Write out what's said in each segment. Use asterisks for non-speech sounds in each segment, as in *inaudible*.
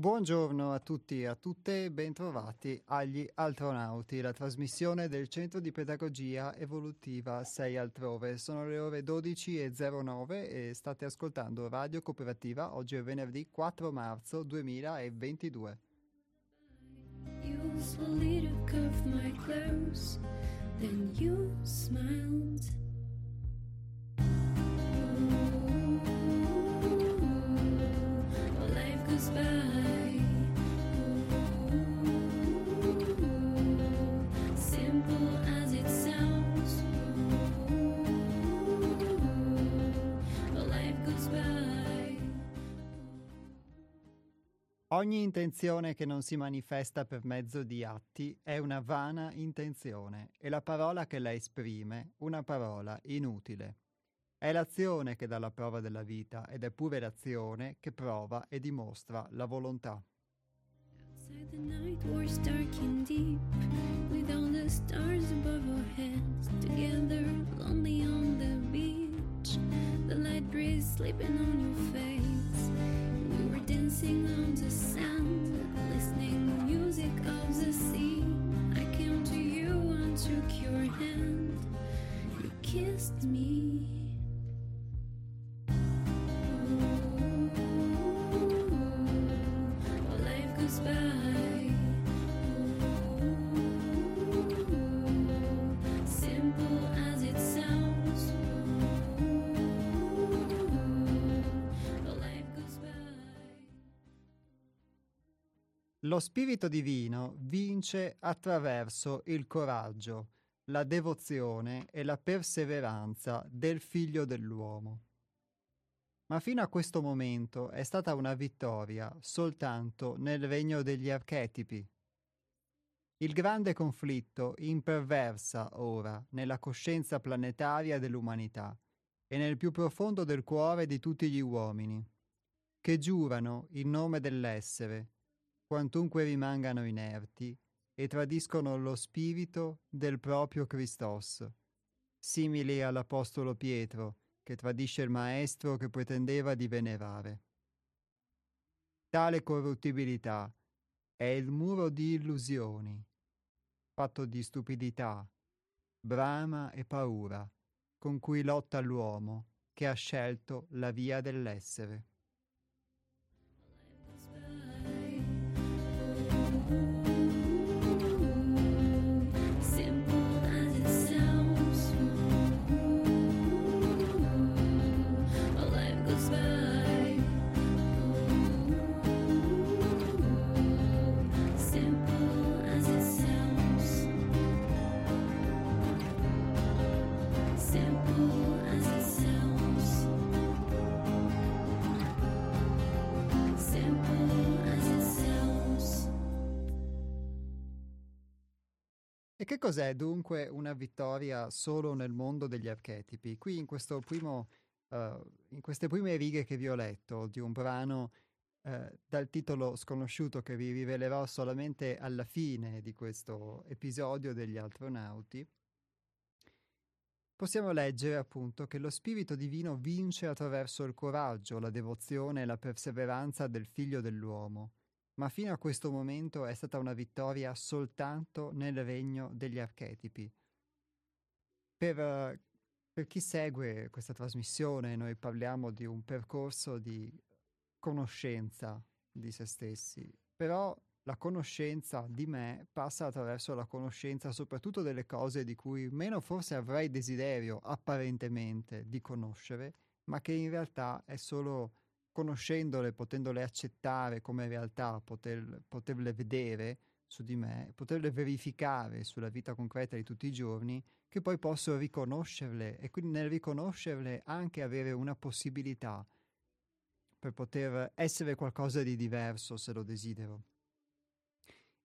Buongiorno a tutti e a tutte bentrovati agli Altronauti, la trasmissione del Centro di Pedagogia Evolutiva 6 altrove. Sono le ore 12.09 e state ascoltando Radio Cooperativa. Oggi è venerdì 4 marzo 2022. You slowly curved my clothes, then you smiled. life goes by. Ogni intenzione che non si manifesta per mezzo di atti è una vana intenzione e la parola che la esprime una parola inutile. È l'azione che dà la prova della vita ed è pure l'azione che prova e dimostra la volontà. Outside the light breeze sleeping on your face. Dancing on the sand, listening music of the sea. I came to you and took your hand, you kissed me. Lo spirito divino vince attraverso il coraggio, la devozione e la perseveranza del figlio dell'uomo. Ma fino a questo momento è stata una vittoria soltanto nel regno degli archetipi. Il grande conflitto imperversa ora nella coscienza planetaria dell'umanità e nel più profondo del cuore di tutti gli uomini, che giurano in nome dell'essere quantunque rimangano inerti, e tradiscono lo spirito del proprio Christos, simili all'Apostolo Pietro, che tradisce il Maestro che pretendeva di venerare. Tale corruttibilità è il muro di illusioni, fatto di stupidità, brama e paura, con cui lotta l'uomo che ha scelto la via dell'essere. Che cos'è dunque una vittoria solo nel mondo degli archetipi? Qui in, primo, uh, in queste prime righe che vi ho letto di un brano uh, dal titolo sconosciuto che vi rivelerò solamente alla fine di questo episodio degli astronauti, possiamo leggere appunto che lo Spirito Divino vince attraverso il coraggio, la devozione e la perseveranza del Figlio dell'uomo ma fino a questo momento è stata una vittoria soltanto nel regno degli archetipi. Per, per chi segue questa trasmissione, noi parliamo di un percorso di conoscenza di se stessi, però la conoscenza di me passa attraverso la conoscenza soprattutto delle cose di cui meno forse avrei desiderio apparentemente di conoscere, ma che in realtà è solo conoscendole, potendole accettare come realtà, poter, poterle vedere su di me, poterle verificare sulla vita concreta di tutti i giorni, che poi posso riconoscerle e quindi nel riconoscerle anche avere una possibilità per poter essere qualcosa di diverso se lo desidero.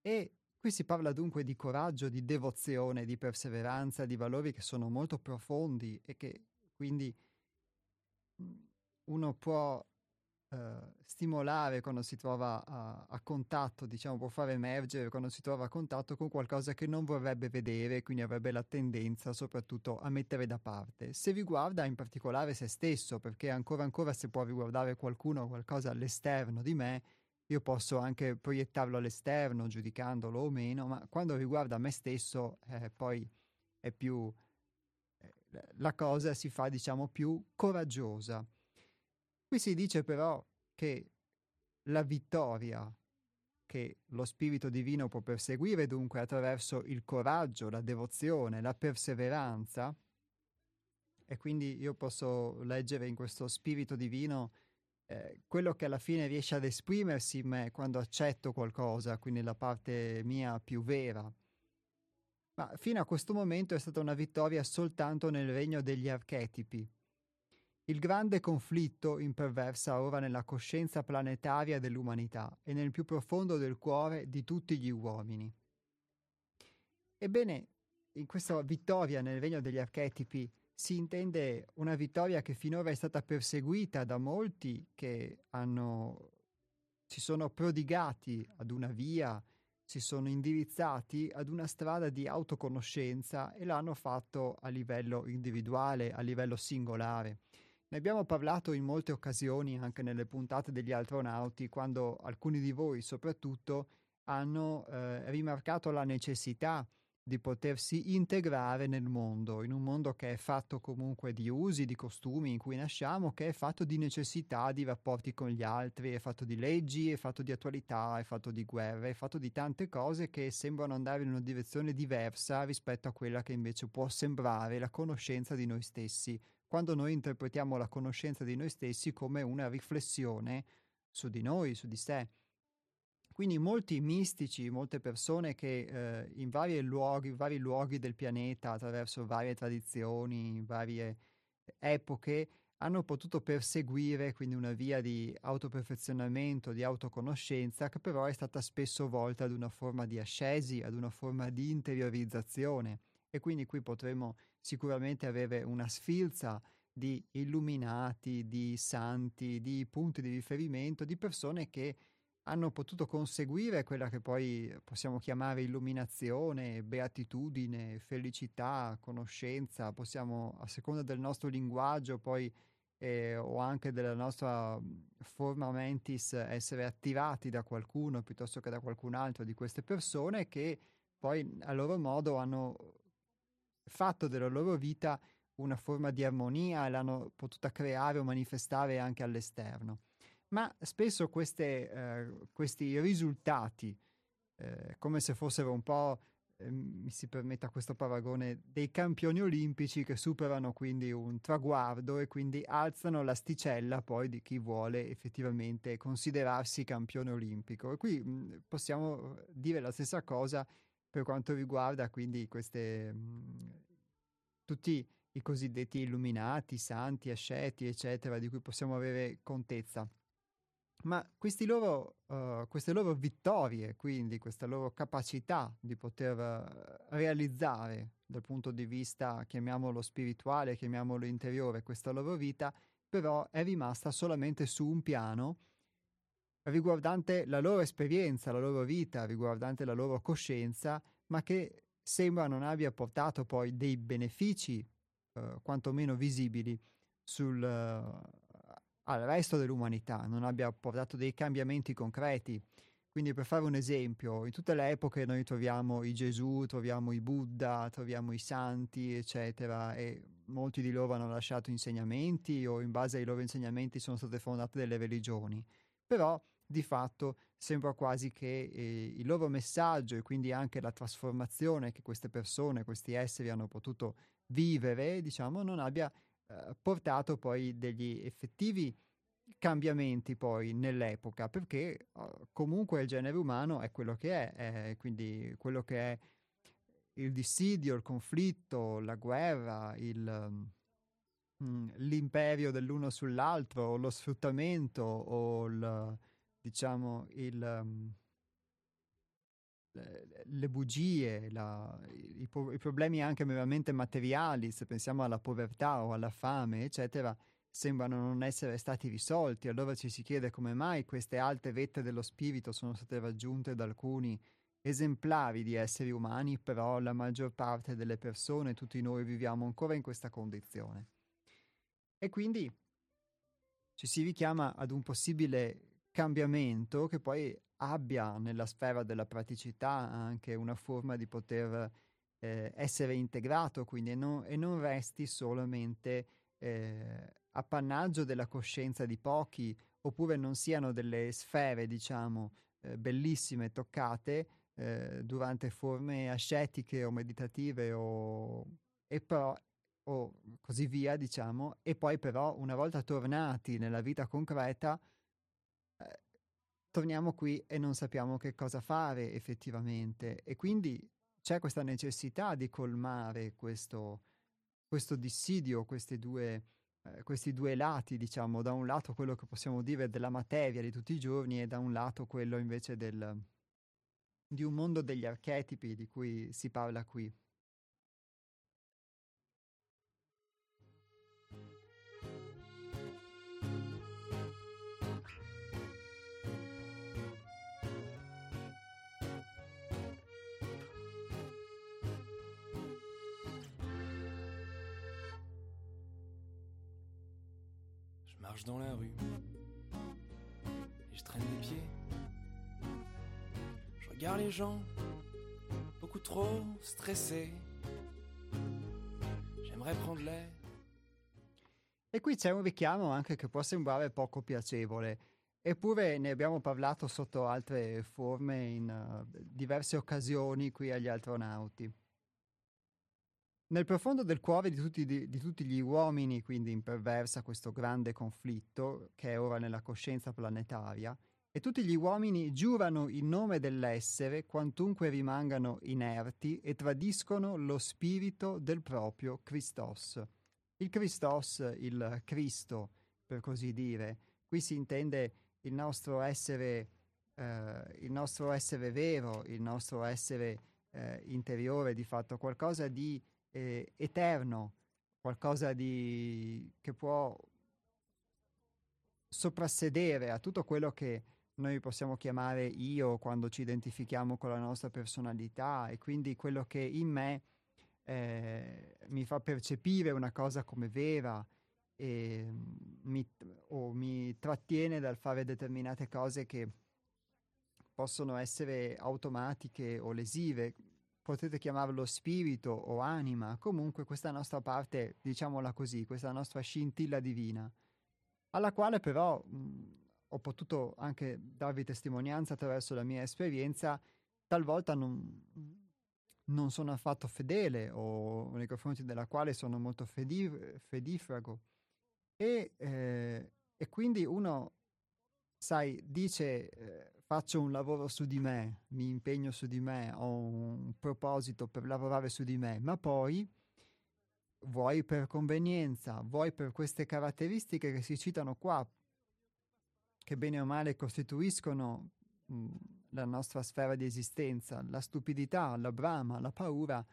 E qui si parla dunque di coraggio, di devozione, di perseveranza, di valori che sono molto profondi e che quindi uno può eh, stimolare quando si trova a, a, contatto, diciamo, può far emergere quando si trova a contatto con qualcosa che non vorrebbe vedere, quindi avrebbe la tendenza soprattutto a mettere da parte. Se riguarda in particolare se stesso, perché ancora ancora se può riguardare qualcuno o qualcosa all'esterno di me, io posso anche proiettarlo all'esterno, giudicandolo o meno, ma quando riguarda me stesso, eh, poi è più eh, la cosa si fa, diciamo, più coraggiosa. Qui si dice però che la vittoria che lo Spirito Divino può perseguire dunque attraverso il coraggio, la devozione, la perseveranza, e quindi io posso leggere in questo Spirito Divino eh, quello che alla fine riesce ad esprimersi in me quando accetto qualcosa, quindi la parte mia più vera. Ma fino a questo momento è stata una vittoria soltanto nel regno degli archetipi. Il grande conflitto imperversa ora nella coscienza planetaria dell'umanità e nel più profondo del cuore di tutti gli uomini. Ebbene, in questa vittoria nel regno degli archetipi si intende una vittoria che finora è stata perseguita da molti che hanno, si sono prodigati ad una via, si sono indirizzati ad una strada di autoconoscenza e l'hanno fatto a livello individuale, a livello singolare. Ne abbiamo parlato in molte occasioni anche nelle puntate degli astronauti, quando alcuni di voi soprattutto hanno eh, rimarcato la necessità di potersi integrare nel mondo, in un mondo che è fatto comunque di usi, di costumi in cui nasciamo, che è fatto di necessità, di rapporti con gli altri, è fatto di leggi, è fatto di attualità, è fatto di guerre, è fatto di tante cose che sembrano andare in una direzione diversa rispetto a quella che invece può sembrare la conoscenza di noi stessi, quando noi interpretiamo la conoscenza di noi stessi come una riflessione su di noi, su di sé. Quindi molti mistici, molte persone che eh, in vari luoghi, vari luoghi del pianeta, attraverso varie tradizioni, varie epoche, hanno potuto perseguire quindi una via di autoperfezionamento, di autoconoscenza, che però è stata spesso volta ad una forma di ascesi, ad una forma di interiorizzazione. E quindi qui potremo sicuramente avere una sfilza di illuminati, di santi, di punti di riferimento, di persone che hanno potuto conseguire quella che poi possiamo chiamare illuminazione, beatitudine, felicità, conoscenza, possiamo a seconda del nostro linguaggio poi eh, o anche della nostra forma mentis essere attivati da qualcuno piuttosto che da qualcun altro di queste persone che poi a loro modo hanno fatto della loro vita una forma di armonia e l'hanno potuta creare o manifestare anche all'esterno ma spesso queste, eh, questi risultati, eh, come se fossero un po', eh, mi si permetta questo paragone, dei campioni olimpici che superano quindi un traguardo e quindi alzano l'asticella poi di chi vuole effettivamente considerarsi campione olimpico. E qui mh, possiamo dire la stessa cosa per quanto riguarda quindi queste, mh, tutti i cosiddetti illuminati, santi, asceti, eccetera, di cui possiamo avere contezza. Ma loro, uh, queste loro vittorie, quindi questa loro capacità di poter uh, realizzare dal punto di vista, chiamiamolo spirituale, chiamiamolo interiore, questa loro vita, però è rimasta solamente su un piano riguardante la loro esperienza, la loro vita, riguardante la loro coscienza, ma che sembra non abbia portato poi dei benefici, uh, quantomeno visibili, sul, al resto dell'umanità, non abbia portato dei cambiamenti concreti. Quindi per fare un esempio, in tutte le epoche noi troviamo i Gesù, troviamo i Buddha, troviamo i santi, eccetera, e molti di loro hanno lasciato insegnamenti o in base ai loro insegnamenti sono state fondate delle religioni. Però di fatto sembra quasi che eh, il loro messaggio e quindi anche la trasformazione che queste persone, questi esseri hanno potuto vivere, diciamo, non abbia eh, portato poi degli effettivi cambiamenti poi nell'epoca, perché uh, comunque il genere umano è quello che è, è, quindi quello che è il dissidio, il conflitto, la guerra, il, um, l'imperio dell'uno sull'altro, lo sfruttamento o il, diciamo il... Um, le bugie, la, i, i, problemi anche meramente materiali, se pensiamo alla povertà o alla fame, eccetera, sembrano non essere stati risolti. Allora ci si chiede come mai queste alte vette dello spirito sono state raggiunte da alcuni esemplari di esseri umani, però la maggior parte delle persone, tutti noi viviamo ancora in questa condizione. E quindi ci si richiama ad un possibile cambiamento che poi abbia nella sfera della praticità anche una forma di poter eh, essere integrato, quindi e non, e non resti solamente eh, appannaggio della coscienza di pochi, oppure non siano delle sfere, diciamo, eh, bellissime, toccate eh, durante forme ascetiche o meditative o, e però, o così via, diciamo, e poi però una volta tornati nella vita concreta, torniamo qui e non sappiamo che cosa fare effettivamente e quindi c'è questa necessità di colmare questo, questo dissidio, due, eh, questi due lati, diciamo, da un lato quello che possiamo dire della materia di tutti i giorni e da un lato quello invece del, di un mondo degli archetipi di cui si parla qui. Marche dans la rue et je traîne les pieds. Je regarde les gens, beaucoup trop stressés. J'aimerais prendre l'air. E qui c'è un richiamo anche che può sembrare poco piacevole, eppure ne abbiamo parlato sotto altre forme in uh, diverse occasioni qui agli astronauti. Nel profondo del cuore di tutti, di, di tutti, gli uomini, quindi imperversa questo grande conflitto che è ora nella coscienza planetaria, e tutti gli uomini giurano in nome dell'essere quantunque rimangano inerti e tradiscono lo spirito del proprio Christos. Il Christos, il Cristo, per così dire, qui si intende il nostro essere, eh, il nostro essere vero, il nostro essere eh, interiore, di fatto qualcosa di eh, eterno, qualcosa di, che può soprassedere a tutto quello che noi possiamo chiamare io quando ci identifichiamo con la nostra personalità e quindi quello che in me eh, mi fa percepire una cosa come vera e mi, o mi trattiene dal fare determinate cose che possono essere automatiche o lesive potete chiamarlo spirito o anima, comunque questa nostra parte, diciamola così, questa nostra scintilla divina, alla quale però mh, ho potuto anche darvi testimonianza attraverso la mia esperienza, talvolta non, non sono affatto fedele o nei confronti della quale sono molto fedi- fedifrago. E, eh, e, quindi uno, sai, dice... Eh, faccio un lavoro su di me, mi impegno su di me, ho un proposito per lavorare su di me, ma poi vuoi per convenienza, vuoi per queste caratteristiche che si citano qua, che bene o male costituiscono mh, la nostra sfera di esistenza, la stupidità, la brama, la paura,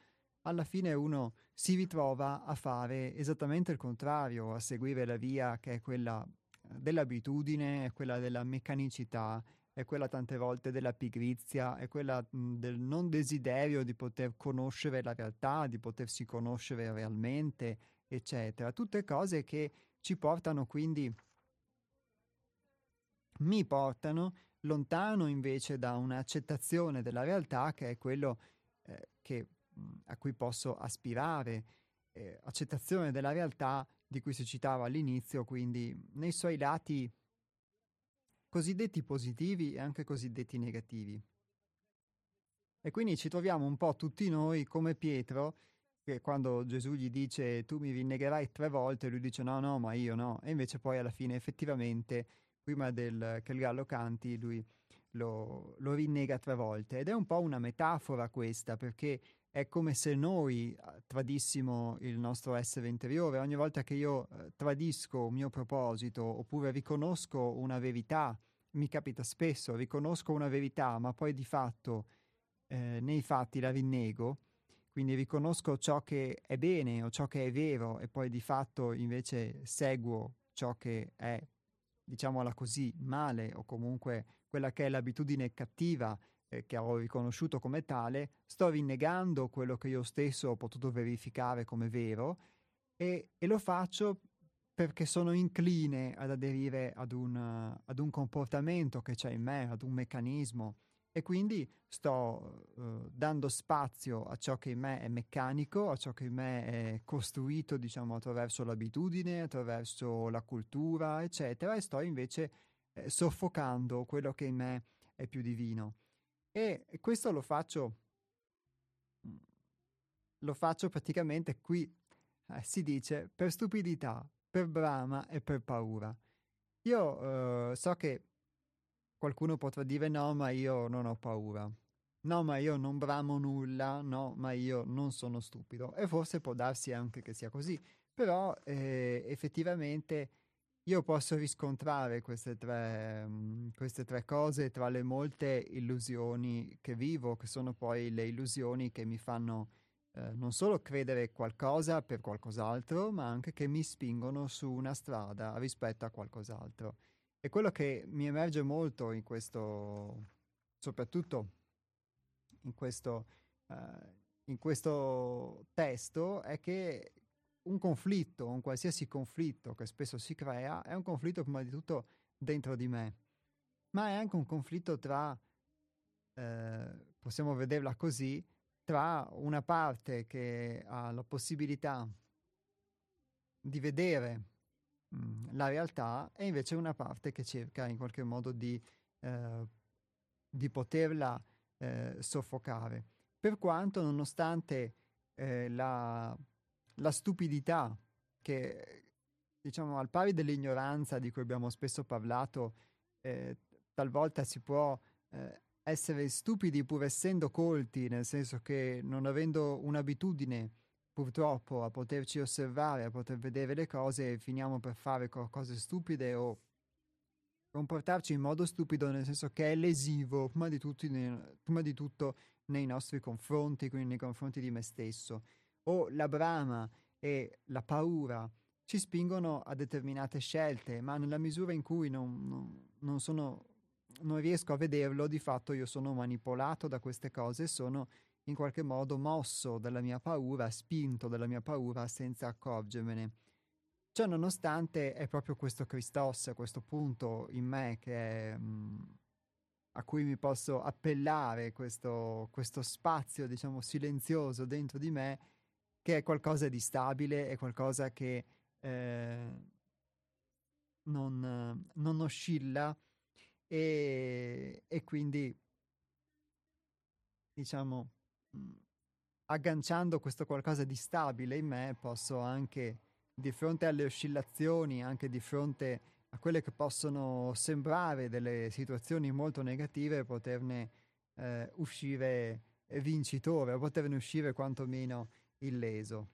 alla fine uno si ritrova a fare esattamente il contrario, a seguire la via che è quella dell'abitudine, quella della meccanicità è quella tante volte della pigrizia, è quella mh, del non desiderio di poter conoscere la realtà, di potersi conoscere realmente, eccetera. Tutte cose che ci portano quindi, mi portano lontano invece da un'accettazione della realtà che è quello eh, che, mh, a cui posso aspirare. Eh, accettazione della realtà di cui si citava all'inizio, quindi nei suoi lati cosiddetti positivi e anche cosiddetti negativi. E quindi ci troviamo un po' tutti noi come Pietro, che quando Gesù gli dice tu mi rinnegherai tre volte, lui dice no, no, ma io no. E invece poi alla fine effettivamente, prima del, che il gallo canti, lui lo, lo rinnega tre volte. Ed è un po' una metafora questa, perché è come se noi eh, tradissimo il nostro essere interiore. Ogni volta che io eh, tradisco un mio proposito oppure riconosco una verità, mi capita spesso, riconosco una verità, ma poi di fatto eh, nei fatti la rinnego, quindi riconosco ciò che è bene o ciò che è vero e poi di fatto invece seguo ciò che è, diciamola così, male o comunque quella che è l'abitudine cattiva eh, che ho riconosciuto come tale, sto rinnegando quello che io stesso ho potuto verificare come vero e, e lo faccio perché sono incline ad aderire ad un, ad un comportamento che c'è in me, ad un meccanismo e quindi sto uh, dando spazio a ciò che in me è meccanico, a ciò che in me è costruito, diciamo, attraverso l'abitudine, attraverso la cultura, eccetera, e sto invece eh, soffocando quello che in me è più divino. E questo lo faccio, mm, lo faccio praticamente qui, eh, si dice, per stupidità, per brama e per paura. Io uh, so che qualcuno potrà dire no, ma io non ho paura. No, ma io non bramo nulla, no, ma io non sono stupido. E forse può darsi anche che sia così, però eh, effettivamente io posso riscontrare queste tre, mh, mm, queste tre cose tra le molte illusioni che vivo, che sono poi le illusioni che mi fanno eh, non solo credere qualcosa per qualcos'altro, ma anche che mi spingono su una strada rispetto a qualcos'altro. E quello che mi emerge molto in questo, soprattutto in questo, uh, in questo testo, è che un conflitto, un qualsiasi conflitto che spesso si crea, è un conflitto prima di tutto dentro di me, ma è anche un conflitto tra, eh, possiamo vederla così, tra una parte che ha la possibilità di vedere mh, la realtà e invece una parte che cerca in qualche modo di, eh, di poterla eh, soffocare. Per quanto, nonostante eh, la, la stupidità che, diciamo, al pari dell'ignoranza di cui abbiamo spesso parlato, eh, talvolta si può eh, essere stupidi pur essendo colti, nel senso che non avendo un'abitudine purtroppo a poterci osservare, a poter vedere le cose, finiamo per fare cose stupide o comportarci in modo stupido, nel senso che è lesivo, prima di, nei, prima di tutto nei nostri confronti, quindi nei confronti di me stesso. O la brama e la paura ci spingono a determinate scelte, ma nella misura in cui non, non, non, sono, non riesco a vederlo, di fatto io sono manipolato da queste cose, sono in qualche modo mosso dalla mia paura, spinto dalla mia paura senza accorgermene. Ciò nonostante è proprio questo Christos, questo punto in me è, mh, mm, a cui mi posso appellare, questo, questo spazio, diciamo, silenzioso dentro di me, che è qualcosa di stabile, è qualcosa che eh, non, non, oscilla e, e quindi, diciamo, agganciando questo qualcosa di stabile in me, posso anche di fronte alle oscillazioni, anche di fronte a quelle che possono sembrare delle situazioni molto negative, poterne eh, uscire vincitore o poterne uscire quantomeno illeso.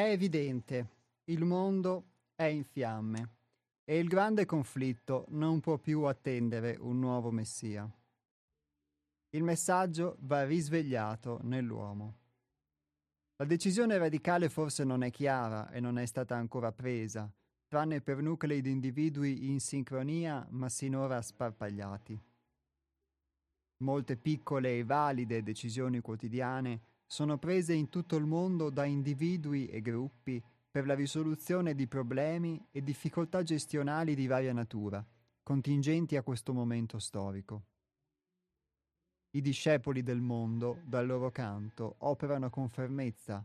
È evidente, il mondo è in fiamme e il grande conflitto non può più attendere un nuovo Messia. Il messaggio va risvegliato nell'uomo. La decisione radicale forse non è chiara e non è stata ancora presa, tranne per nuclei di individui in sincronia ma sinora sparpagliati. Molte piccole e valide decisioni quotidiane sono prese in tutto il mondo da individui e gruppi per la risoluzione di problemi e difficoltà gestionali di varia natura, contingenti a questo momento storico. I discepoli del mondo, dal loro canto, operano con fermezza,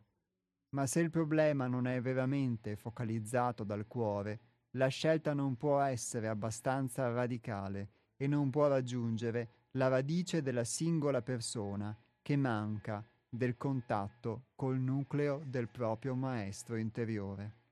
ma se il problema non è veramente focalizzato dal cuore, la scelta non può essere abbastanza radicale e non può raggiungere la radice della singola persona che manca del contatto col nucleo del proprio maestro interiore.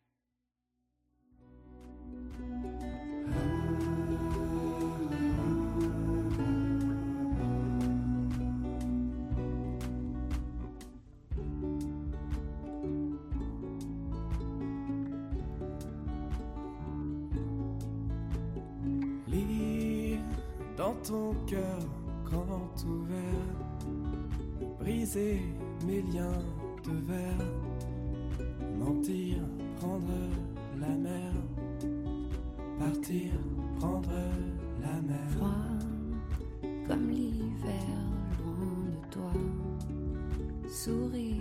ton cœur briser mes liens de verre, mentir, prendre la mer, partir, prendre la mer. Froid comme l'hiver loin de toi, sourire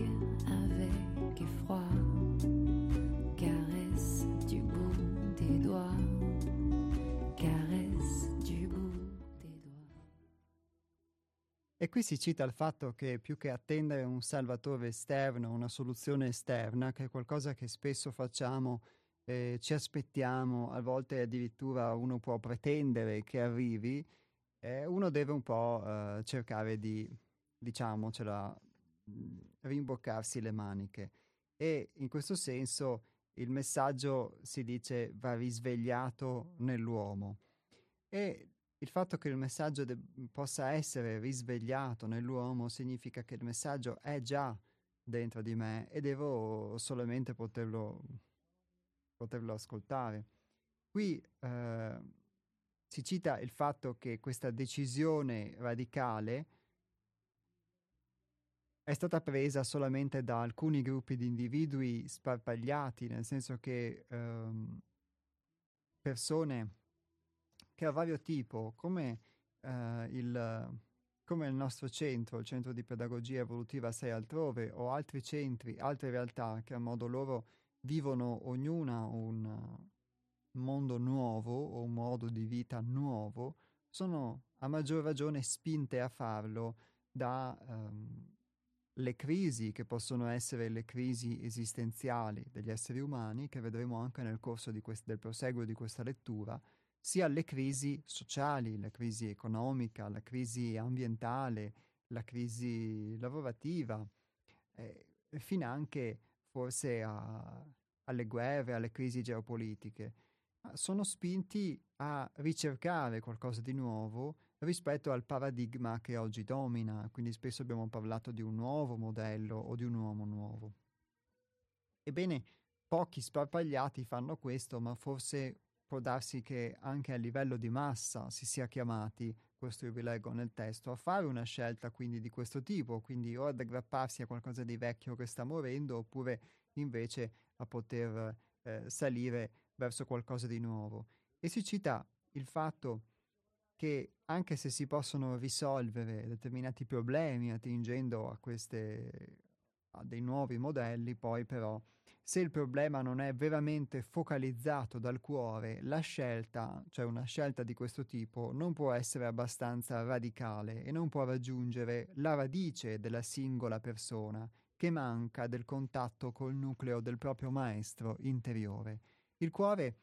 E qui si cita il fatto che più che attendere un salvatore esterno, una soluzione esterna, che è qualcosa che spesso facciamo, eh, ci aspettiamo, a volte addirittura uno può pretendere che arrivi, eh, uno deve un po' eh, cercare di, diciamocela, mh, rimboccarsi le maniche. E in questo senso il messaggio si dice va risvegliato nell'uomo. E il fatto che il messaggio de- possa essere risvegliato nell'uomo significa che il messaggio è già dentro di me e devo solamente poterlo, poterlo ascoltare. Qui eh, si cita il fatto che questa decisione radicale è stata presa solamente da alcuni gruppi di individui sparpagliati, nel senso che ehm, persone che a vario tipo, come, eh, il, come il nostro centro, il centro di pedagogia evolutiva 6 altrove, o altri centri, altre realtà che a modo loro vivono ognuna un mondo nuovo o un modo di vita nuovo, sono a maggior ragione spinte a farlo da ehm, le crisi che possono essere le crisi esistenziali degli esseri umani, che vedremo anche nel corso quest- del proseguo di questa lettura, sia le crisi sociali, la crisi economica, la crisi ambientale, la crisi lavorativa, eh, fino anche forse a, alle guerre, alle crisi geopolitiche. Sono spinti a ricercare qualcosa di nuovo rispetto al paradigma che oggi domina, quindi spesso abbiamo parlato di un nuovo modello o di un uomo nuovo. Ebbene, pochi sparpagliati fanno questo, ma forse può darsi che anche a livello di massa si sia chiamati, questo io vi leggo nel testo, a fare una scelta quindi di questo tipo, quindi o ad aggrapparsi a qualcosa di vecchio che sta morendo, oppure invece a poter eh, salire verso qualcosa di nuovo. E si cita il fatto che anche se si possono risolvere determinati problemi attingendo a, queste, a dei nuovi modelli, poi però se il problema non è veramente focalizzato dal cuore, la scelta, cioè una scelta di questo tipo, non può essere abbastanza radicale e non può raggiungere la radice della singola persona che manca del contatto col nucleo del proprio maestro interiore. Il cuore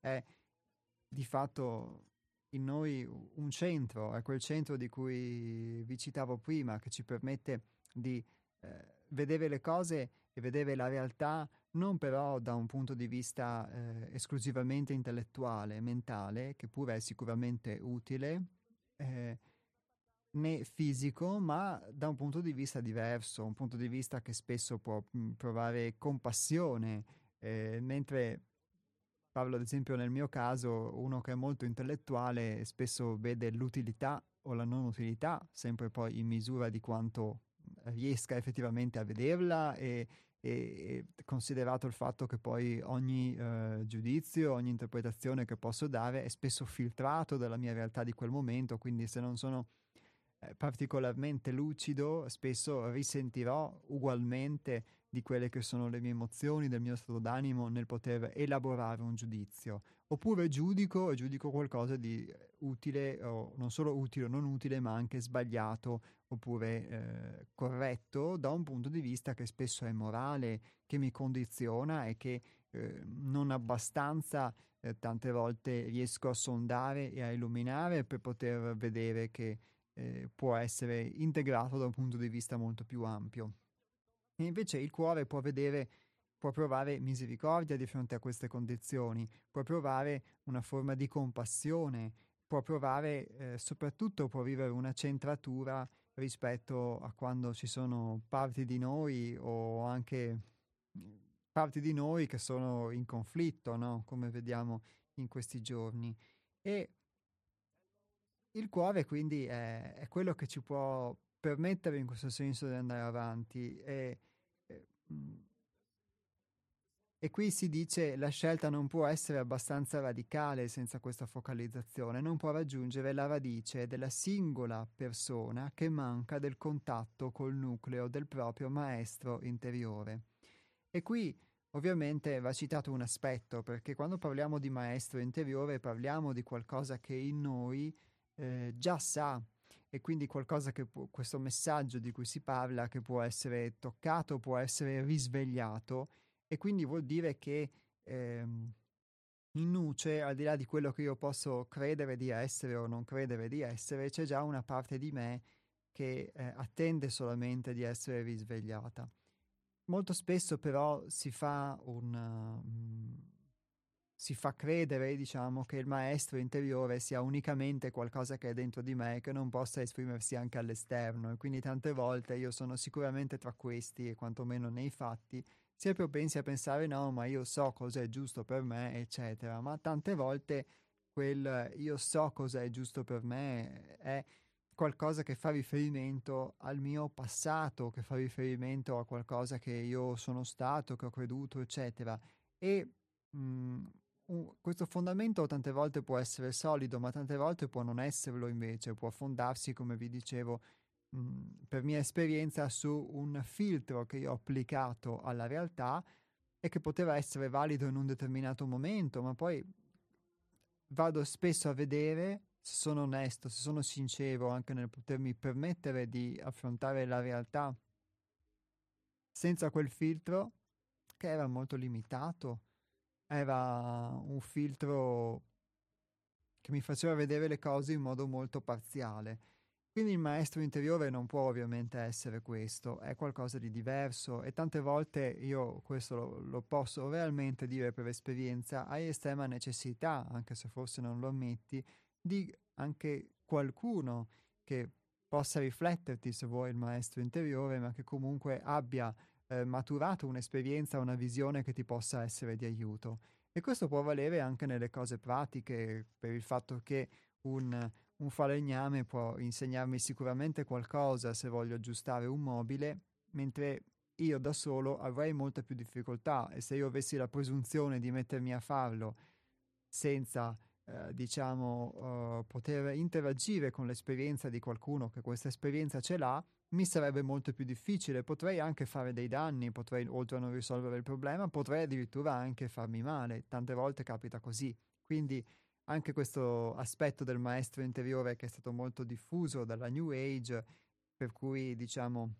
è di fatto in noi un centro, è quel centro di cui vi citavo prima, che ci permette di eh, vedere le cose e vedere la realtà non però da un punto di vista eh, esclusivamente intellettuale, mentale, che pure è sicuramente utile, eh, né fisico, ma da un punto di vista diverso, un punto di vista che spesso può mh, provare compassione, eh, mentre parlo ad esempio nel mio caso, uno che è molto intellettuale spesso vede l'utilità o la non utilità, sempre poi in misura di quanto riesca effettivamente a vederla e, e considerato il fatto che poi ogni eh, giudizio, ogni interpretazione che posso dare è spesso filtrato dalla mia realtà di quel momento, quindi se non sono eh, particolarmente lucido, spesso risentirò ugualmente di quelle che sono le mie emozioni, del mio stato d'animo nel poter elaborare un giudizio. Oppure giudico e giudico qualcosa di utile, o non solo utile o non utile, ma anche sbagliato oppure eh, corretto da un punto di vista che spesso è morale, che mi condiziona e che eh, non abbastanza eh, tante volte riesco a sondare e a illuminare per poter vedere che eh, può essere integrato da un punto di vista molto più ampio. E invece il cuore può vedere, può provare misericordia di fronte a queste condizioni, può provare una forma di compassione, può provare, eh, soprattutto può vivere una centratura rispetto a quando ci sono parti di noi o anche parti di noi che sono in conflitto, no? come vediamo in questi giorni. E il cuore quindi è, è, quello che ci può permettere in questo senso di andare avanti. E, e, e qui si dice la scelta non può essere abbastanza radicale senza questa focalizzazione, non può raggiungere la radice della singola persona che manca del contatto col nucleo del proprio maestro interiore. E qui ovviamente va citato un aspetto, perché quando parliamo di maestro interiore parliamo di qualcosa che in noi eh, già sa e quindi qualcosa che può, questo messaggio di cui si parla che può essere toccato, può essere risvegliato e quindi vuol dire che ehm, in nuce, al di là di quello che io posso credere di essere o non credere di essere, c'è già una parte di me che eh, attende solamente di essere risvegliata. Molto spesso però si fa un... Um, si fa credere, diciamo, che il maestro interiore sia unicamente qualcosa che è dentro di me e che non possa esprimersi anche all'esterno. E quindi tante volte io sono sicuramente tra questi, e quantomeno nei fatti, si è propensi a pensare no, ma io so cosa è giusto per me, eccetera. Ma tante volte quel io so cosa è giusto per me è qualcosa che fa riferimento al mio passato, che fa riferimento a qualcosa che io sono stato, che ho creduto, eccetera. E mh, mm, questo fondamento tante volte può essere solido, ma tante volte può non esserlo invece, può fondarsi, come vi dicevo, mh, mhmm, per mia esperienza, su un filtro che io ho applicato alla realtà e che poteva essere valido in un determinato momento, ma poi vado spesso a vedere se sono onesto, se sono sincero anche nel potermi permettere di affrontare la realtà senza quel filtro che era molto limitato era un filtro che mi faceva vedere le cose in modo molto parziale. Quindi il maestro interiore non può ovviamente essere questo, è qualcosa di diverso e tante volte io questo lo, lo, posso realmente dire per esperienza, hai estrema necessità, anche se forse non lo ammetti, di anche qualcuno che possa rifletterti se vuoi il maestro interiore, ma che comunque abbia eh, maturato un'esperienza, una visione che ti possa essere di aiuto. E questo può valere anche nelle cose pratiche, per il fatto che un, un falegname può insegnarmi sicuramente qualcosa se voglio aggiustare un mobile, mentre io da solo avrei molta più difficoltà e se io avessi la presunzione di mettermi a farlo senza eh, diciamo uh, poter interagire con l'esperienza di qualcuno che questa esperienza ce l'ha mi sarebbe molto più difficile, potrei anche fare dei danni, potrei oltre a non risolvere il problema, potrei addirittura anche farmi male, tante volte capita così. Quindi anche questo aspetto del maestro interiore che è stato molto diffuso dalla New Age, per cui diciamo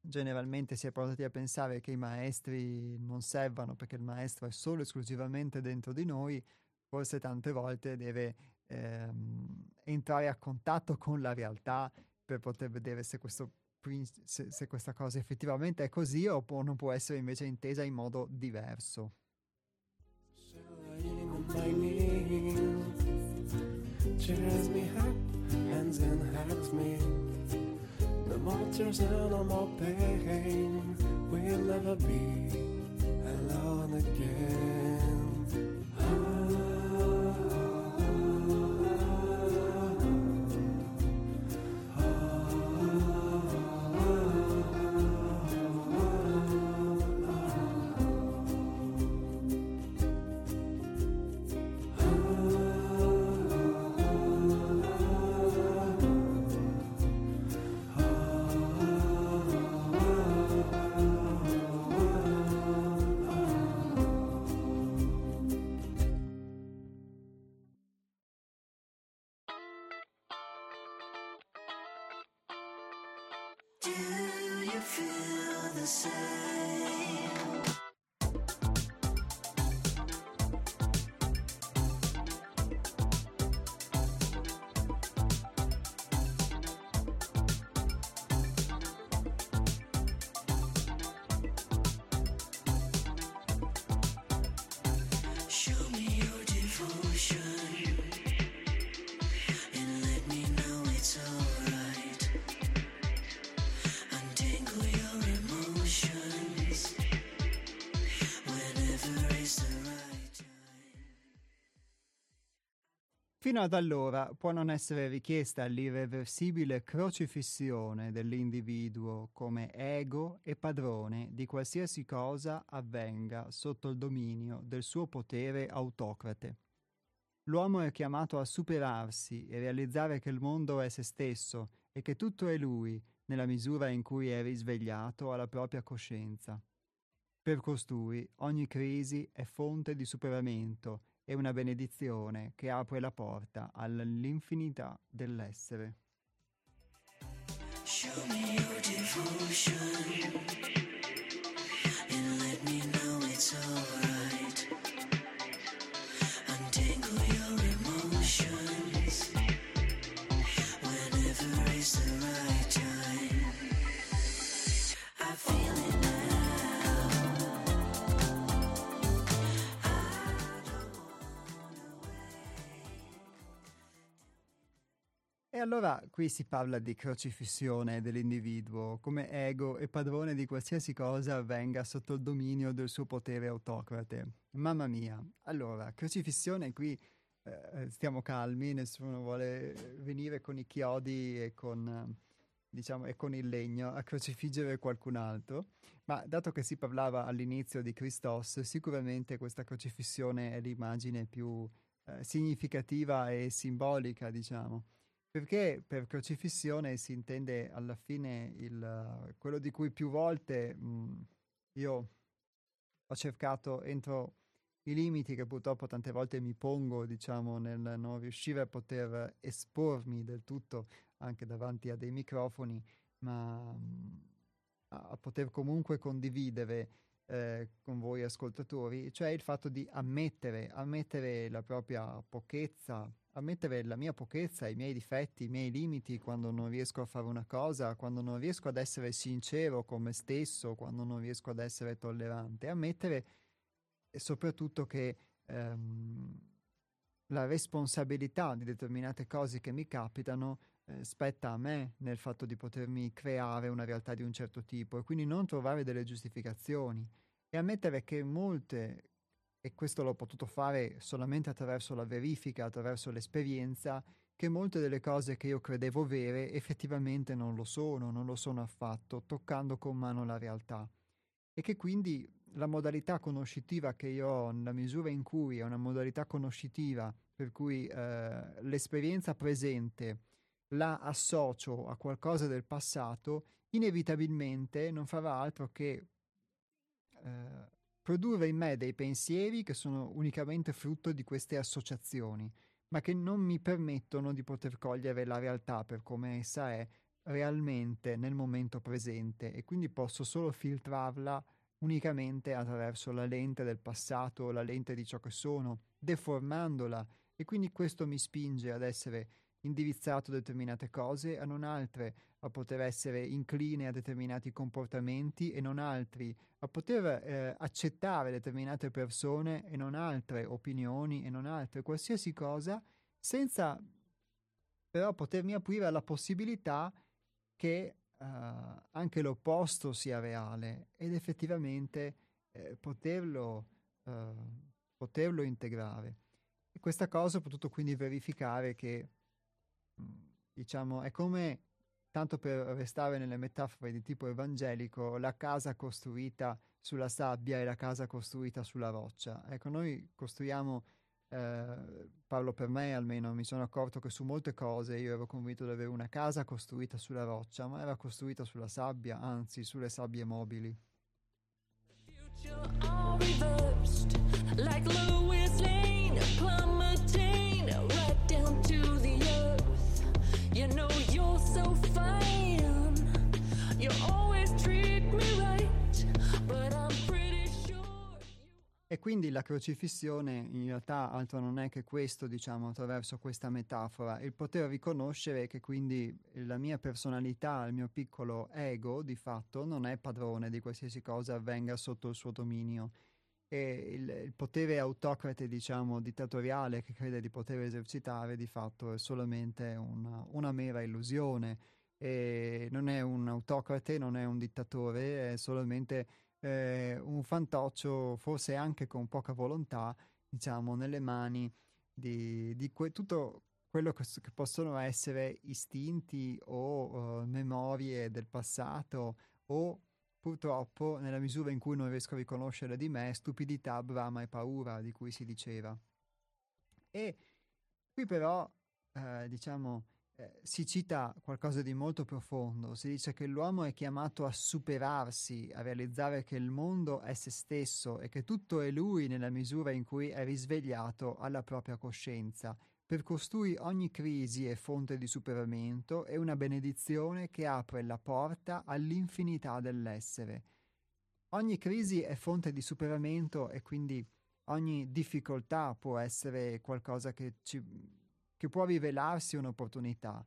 generalmente si è portati a pensare che i maestri non servano perché il maestro è solo esclusivamente dentro di noi, forse tante volte deve ehm, entrare a contatto con la realtà per poter vedere se, questo, se, se questa cosa effettivamente è così o può, non può essere invece intesa in modo diverso. Cheers me up, hands in hands me. No more tears and no more pain. We'll never be alone again. Fino ad allora può non essere richiesta l'irreversibile crocifissione dell'individuo come ego e padrone di qualsiasi cosa avvenga sotto il dominio del suo potere autocrate. L'uomo è chiamato a superarsi e realizzare che il mondo è se stesso e che tutto è lui, nella misura in cui è risvegliato alla propria coscienza. Per costui ogni crisi è fonte di superamento e una benedizione che apre la porta all'infinità dell'essere. Show me your devotion E allora qui si parla di crocifissione dell'individuo, come ego e padrone di qualsiasi cosa venga sotto il dominio del suo potere autocrate. Mamma mia, allora, crocifissione qui eh, stiamo calmi, nessuno vuole venire con i chiodi e con, diciamo, e con il legno a crocifiggere qualcun altro, ma dato che si parlava all'inizio di Christos, sicuramente questa crocifissione è l'immagine più eh, significativa e simbolica, diciamo perché per crocifissione si intende alla fine il, quello di cui più volte mh, io ho cercato entro i limiti che purtroppo tante volte mi pongo, diciamo, nel non riuscire a poter espormi del tutto anche davanti a dei microfoni, ma mh, a poter comunque condividere eh, con voi ascoltatori, cioè il fatto di ammettere, ammettere la propria pochezza, ammettere la mia pochezza, i miei difetti, i miei limiti quando non riesco a fare una cosa, quando non riesco ad essere sincero con me stesso, quando non riesco ad essere tollerante, ammettere soprattutto che ehm, la responsabilità di determinate cose che mi capitano eh, spetta a me nel fatto di potermi creare una realtà di un certo tipo e quindi non trovare delle giustificazioni e ammettere che molte e questo l'ho potuto fare solamente attraverso la verifica, attraverso l'esperienza, che molte delle cose che io credevo vere effettivamente non lo sono, non lo sono affatto, toccando con mano la realtà. E che quindi la modalità conoscitiva che io ho, nella misura in cui è una modalità conoscitiva, per cui eh, l'esperienza presente la associo a qualcosa del passato, inevitabilmente non farà altro che eh, produrre in me dei pensieri che sono unicamente frutto di queste associazioni, ma che non mi permettono di poter cogliere la realtà per come essa è realmente nel momento presente. E quindi posso solo filtrarla unicamente attraverso la lente del passato, la lente di ciò che sono, deformandola. E quindi questo mi spinge ad essere indirizzato determinate cose, a non altre, a poter essere incline a determinati comportamenti e non altri, a poter eh, accettare determinate persone e non altre opinioni e non altre, qualsiasi cosa, senza però potermi aprire alla possibilità che uh, anche l'opposto sia reale ed effettivamente eh, poterlo, uh, poterlo integrare. Questa cosa ho potuto quindi verificare che diciamo, è come, tanto per restare nelle metafore di tipo evangelico, la casa costruita sulla sabbia e la casa costruita sulla roccia. Ecco, noi costruiamo, eh, parlo per me almeno, mi sono accorto che su molte cose io ero convinto di avere una casa costruita sulla roccia, ma era costruita sulla sabbia, anzi sulle sabbie mobili. Reversed, like Lewis Lane, plummeting right down to E quindi la crocifissione in realtà altro non è che questo, diciamo, attraverso questa metafora, il poter riconoscere che quindi la mia personalità, il mio piccolo ego, di fatto, non è padrone di qualsiasi cosa avvenga sotto il suo dominio e il, il, potere autocrate, diciamo, dittatoriale che crede di poter esercitare, di fatto è solamente una, una mera illusione. E non è un autocrate, non è un dittatore, è solamente eh, un fantoccio, forse anche con poca volontà, diciamo, nelle mani di, di que- tutto quello che, che, possono essere istinti o uh, memorie del passato o purtroppo nella misura in cui non riesco a riconoscere di me stupidità, brama e paura di cui si diceva. E qui però eh, diciamo eh, si cita qualcosa di molto profondo, si dice che l'uomo è chiamato a superarsi, a realizzare che il mondo è se stesso e che tutto è lui nella misura in cui è risvegliato alla propria coscienza. Per costui ogni crisi è fonte di superamento e una benedizione che apre la porta all'infinità dell'essere. Ogni crisi è fonte di superamento e quindi ogni difficoltà può essere qualcosa che ci che può rivelarsi un'opportunità.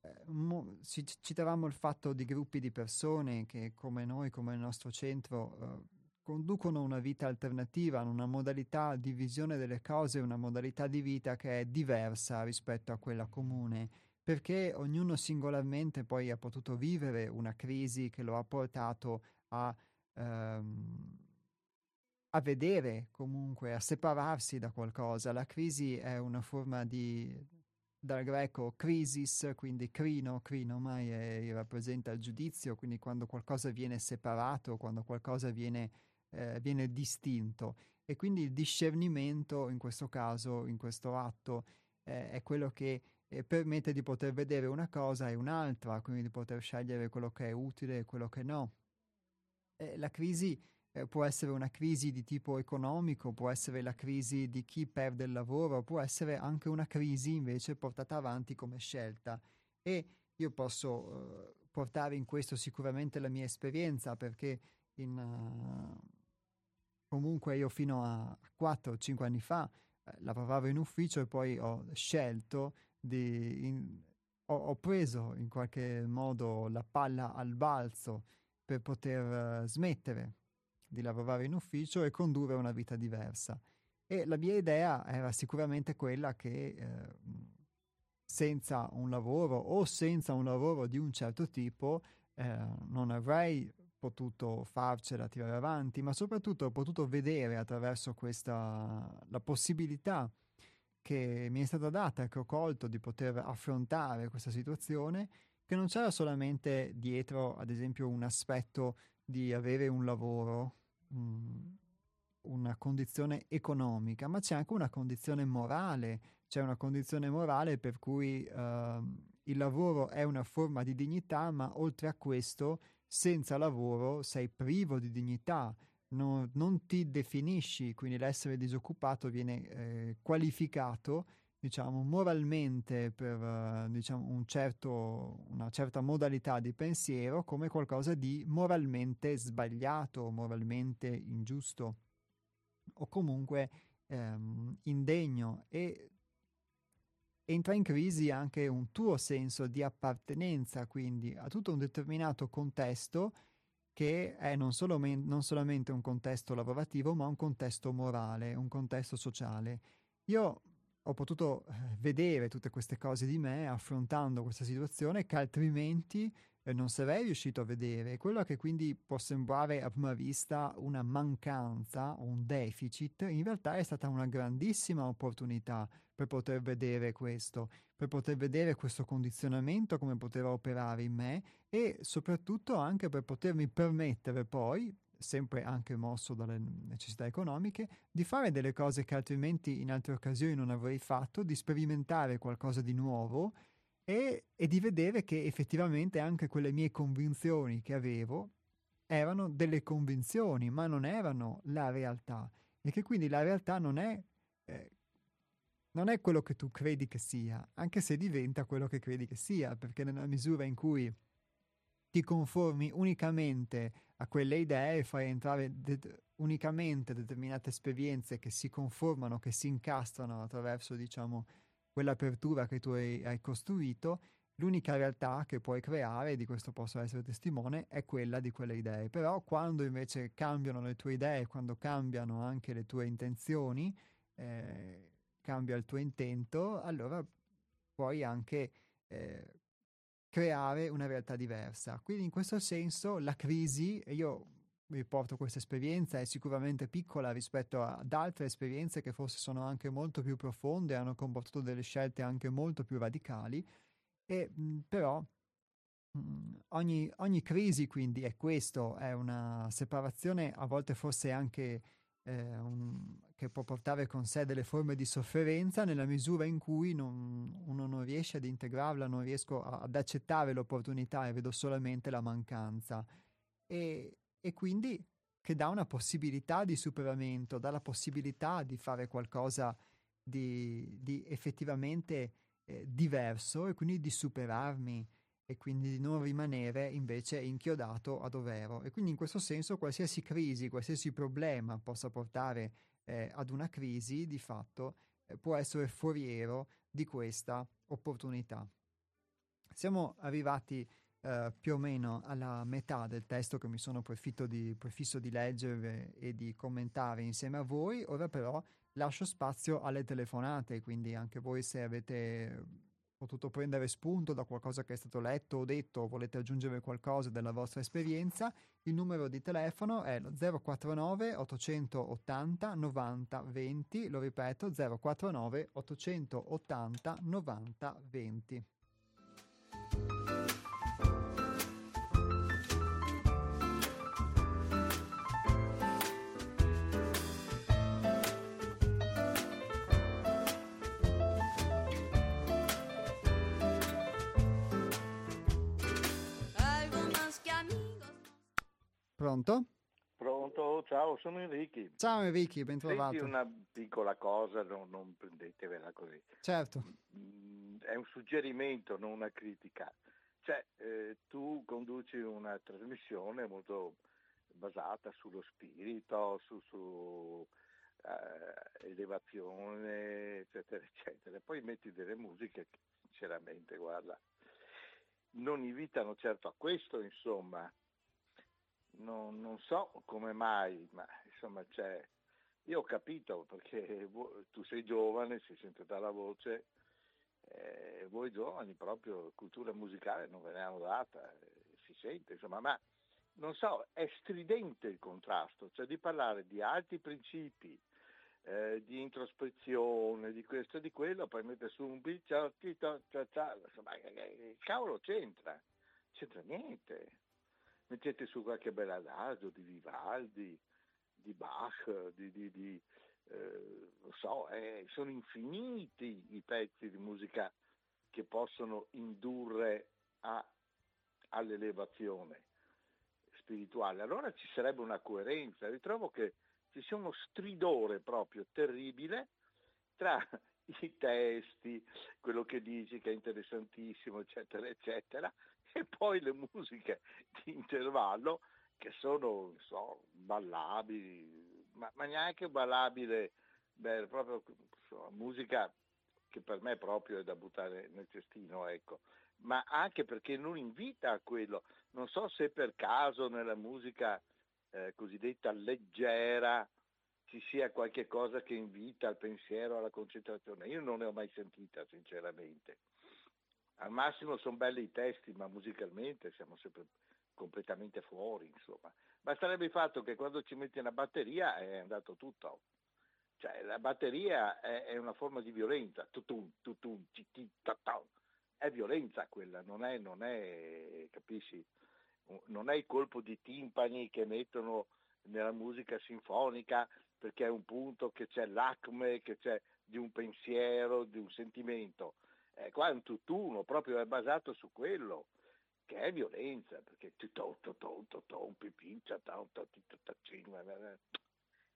Eh, mo, ci, citavamo il fatto di gruppi di persone che come noi, come il nostro centro, eh, conducono una vita alternativa, una modalità di visione delle cose, una modalità di vita che è diversa rispetto a quella comune, perché ognuno singolarmente poi ha potuto vivere una crisi che lo ha portato a... Ehm, a vedere comunque, a separarsi da qualcosa. La crisi è una forma di, dal greco crisis, quindi crino, crino mai è, rappresenta il giudizio, quindi quando qualcosa viene separato, quando qualcosa viene, eh, viene distinto. E quindi il discernimento in questo caso, in questo atto, eh, è quello che eh, permette di poter vedere una cosa e un'altra, quindi di poter scegliere quello che è utile e quello che no. la crisi eh, può essere una crisi di tipo economico, può essere la crisi di chi perde il lavoro, può essere anche una crisi invece portata avanti come scelta. E io posso uh, portare in questo sicuramente la mia esperienza perché in, uh, comunque io fino a 4-5 anni fa eh, lavoravo in ufficio e poi ho scelto di... In, ho, ho, preso in qualche modo la palla al balzo per poter uh, smettere di lavorare in ufficio e condurre una vita diversa. E la mia idea era sicuramente quella che eh, senza un lavoro o senza un lavoro di un certo tipo eh, non avrei potuto farcela tirare avanti, ma soprattutto ho potuto vedere attraverso questa la possibilità che mi è stata data, che ho colto di poter affrontare questa situazione, che non c'era solamente dietro, ad esempio, un aspetto di avere un lavoro una condizione economica, ma c'è anche una condizione morale, c'è una condizione morale per cui uh, il lavoro è una forma di dignità, ma oltre a questo, senza lavoro sei privo di dignità, non, non ti definisci, quindi l'essere disoccupato viene eh, qualificato diciamo, moralmente per uh, diciamo, un certo, una certa modalità di pensiero come qualcosa di moralmente sbagliato, moralmente ingiusto o comunque ehm, indegno. E entra in crisi anche un tuo senso di appartenenza quindi a tutto un determinato contesto che è non, solo men- non solamente un contesto lavorativo ma un contesto morale, un contesto sociale. Io ho potuto eh, vedere tutte queste cose di me affrontando questa situazione che altrimenti eh, non sarei riuscito a vedere. Quello che quindi può sembrare a prima vista una mancanza, un deficit, in realtà è stata una grandissima opportunità per poter vedere questo, per poter vedere questo condizionamento, come poteva operare in me e soprattutto anche per potermi permettere poi, sempre anche mosso dalle necessità economiche, di fare delle cose che altrimenti in altre occasioni non avrei fatto, di sperimentare qualcosa di nuovo e, e di vedere che effettivamente anche quelle mie convinzioni che avevo erano delle convinzioni, ma non erano la realtà. E che quindi la realtà non è, eh, non è quello che tu credi che sia, anche se diventa quello che credi che sia, perché nella misura in cui ti conformi unicamente a quelle idee, fai entrare de- unicamente determinate esperienze che si conformano, che si incastrano attraverso, diciamo, quell'apertura che tu hai, hai costruito, l'unica realtà che puoi creare, di questo posso essere testimone, è quella di quelle idee. Però quando invece cambiano le tue idee, quando cambiano anche le tue intenzioni, eh, cambia il tuo intento, allora puoi anche eh, creare una realtà diversa. Quindi in questo senso la crisi, io vi porto questa esperienza, è sicuramente piccola rispetto ad altre esperienze che forse sono anche molto più profonde, hanno comportato delle scelte anche molto più radicali, e, mh, però mh, ogni, ogni, crisi quindi è questo, è una separazione a volte forse anche eh, un, che può portare con sé delle forme di sofferenza nella misura in cui non, uno non riesce ad integrarla, non riesco a, ad accettare l'opportunità e vedo solamente la mancanza. E, e quindi che dà una possibilità di superamento, dà la possibilità di fare qualcosa di, di effettivamente eh, diverso e quindi di superarmi e quindi di non rimanere invece inchiodato a dovero. E quindi in questo senso qualsiasi crisi, qualsiasi problema possa portare eh, ad una crisi, di fatto eh, può essere foriero di questa opportunità. Siamo arrivati eh, più o meno alla metà del testo che mi sono di, prefisso di leggere e di commentare insieme a voi, ora però lascio spazio alle telefonate, quindi anche voi se avete potuto prendere spunto da qualcosa che è stato letto o detto o volete aggiungere qualcosa della vostra esperienza, il numero di telefono è lo 049 880 90 20, lo ripeto 049 880 90 20. Pronto? Pronto, ciao, sono Enrico. Ciao Enrico, ben trovato. Senti una piccola cosa, no, non prendetevela così. Certo. Mm, è un suggerimento, non una critica. Cioè, eh, tu conduci una trasmissione molto basata sullo spirito, su, su eh, elevazione, eccetera, eccetera. Poi metti delle musiche che sinceramente, guarda, non invitano certo a questo, insomma non, non so come mai, ma insomma c'è... Io ho capito perché tu sei giovane, si sente dalla voce, eh, voi giovani proprio cultura musicale non ve ne hanno data, eh, si sente, insomma, ma non so, è stridente il contrasto, cioè di parlare di alti principi, eh, di introspezione, di questo e di quello, poi mette su un ciao, insomma, che cavolo c'entra? C'entra niente mettete su qualche bel adagio di Vivaldi, di Bach, di, di, di eh, so, eh, sono infiniti i pezzi di musica che possono indurre a, all'elevazione spirituale. Allora ci sarebbe una coerenza. Ritrovo che ci sia uno stridore proprio terribile tra *laughs* i testi, quello che dici che è interessantissimo, eccetera, eccetera, e poi le musiche di intervallo che sono so, ballabili, ma, ma, neanche ballabile, beh, proprio insomma, musica che per me proprio è da buttare nel cestino, ecco. ma anche perché non invita a quello. Non so se per caso nella musica eh, cosiddetta leggera ci sia qualche cosa che invita al pensiero, alla concentrazione. Io non ne ho mai sentita, sinceramente. Al massimo sono belli i testi, ma musicalmente siamo sempre completamente fuori, insomma. Basterebbe il fatto che quando ci metti una batteria è andato tutto. Cioè, la batteria è, è una forma di violenza, tutum, tutum, titi, è violenza quella, non è, non è, capisci? Non è il colpo di timpani che mettono nella musica sinfonica perché è un punto che c'è l'acme, che c'è di un pensiero, di un sentimento eh, qua è un tutt'uno, proprio è basato su quello, che è violenza, perché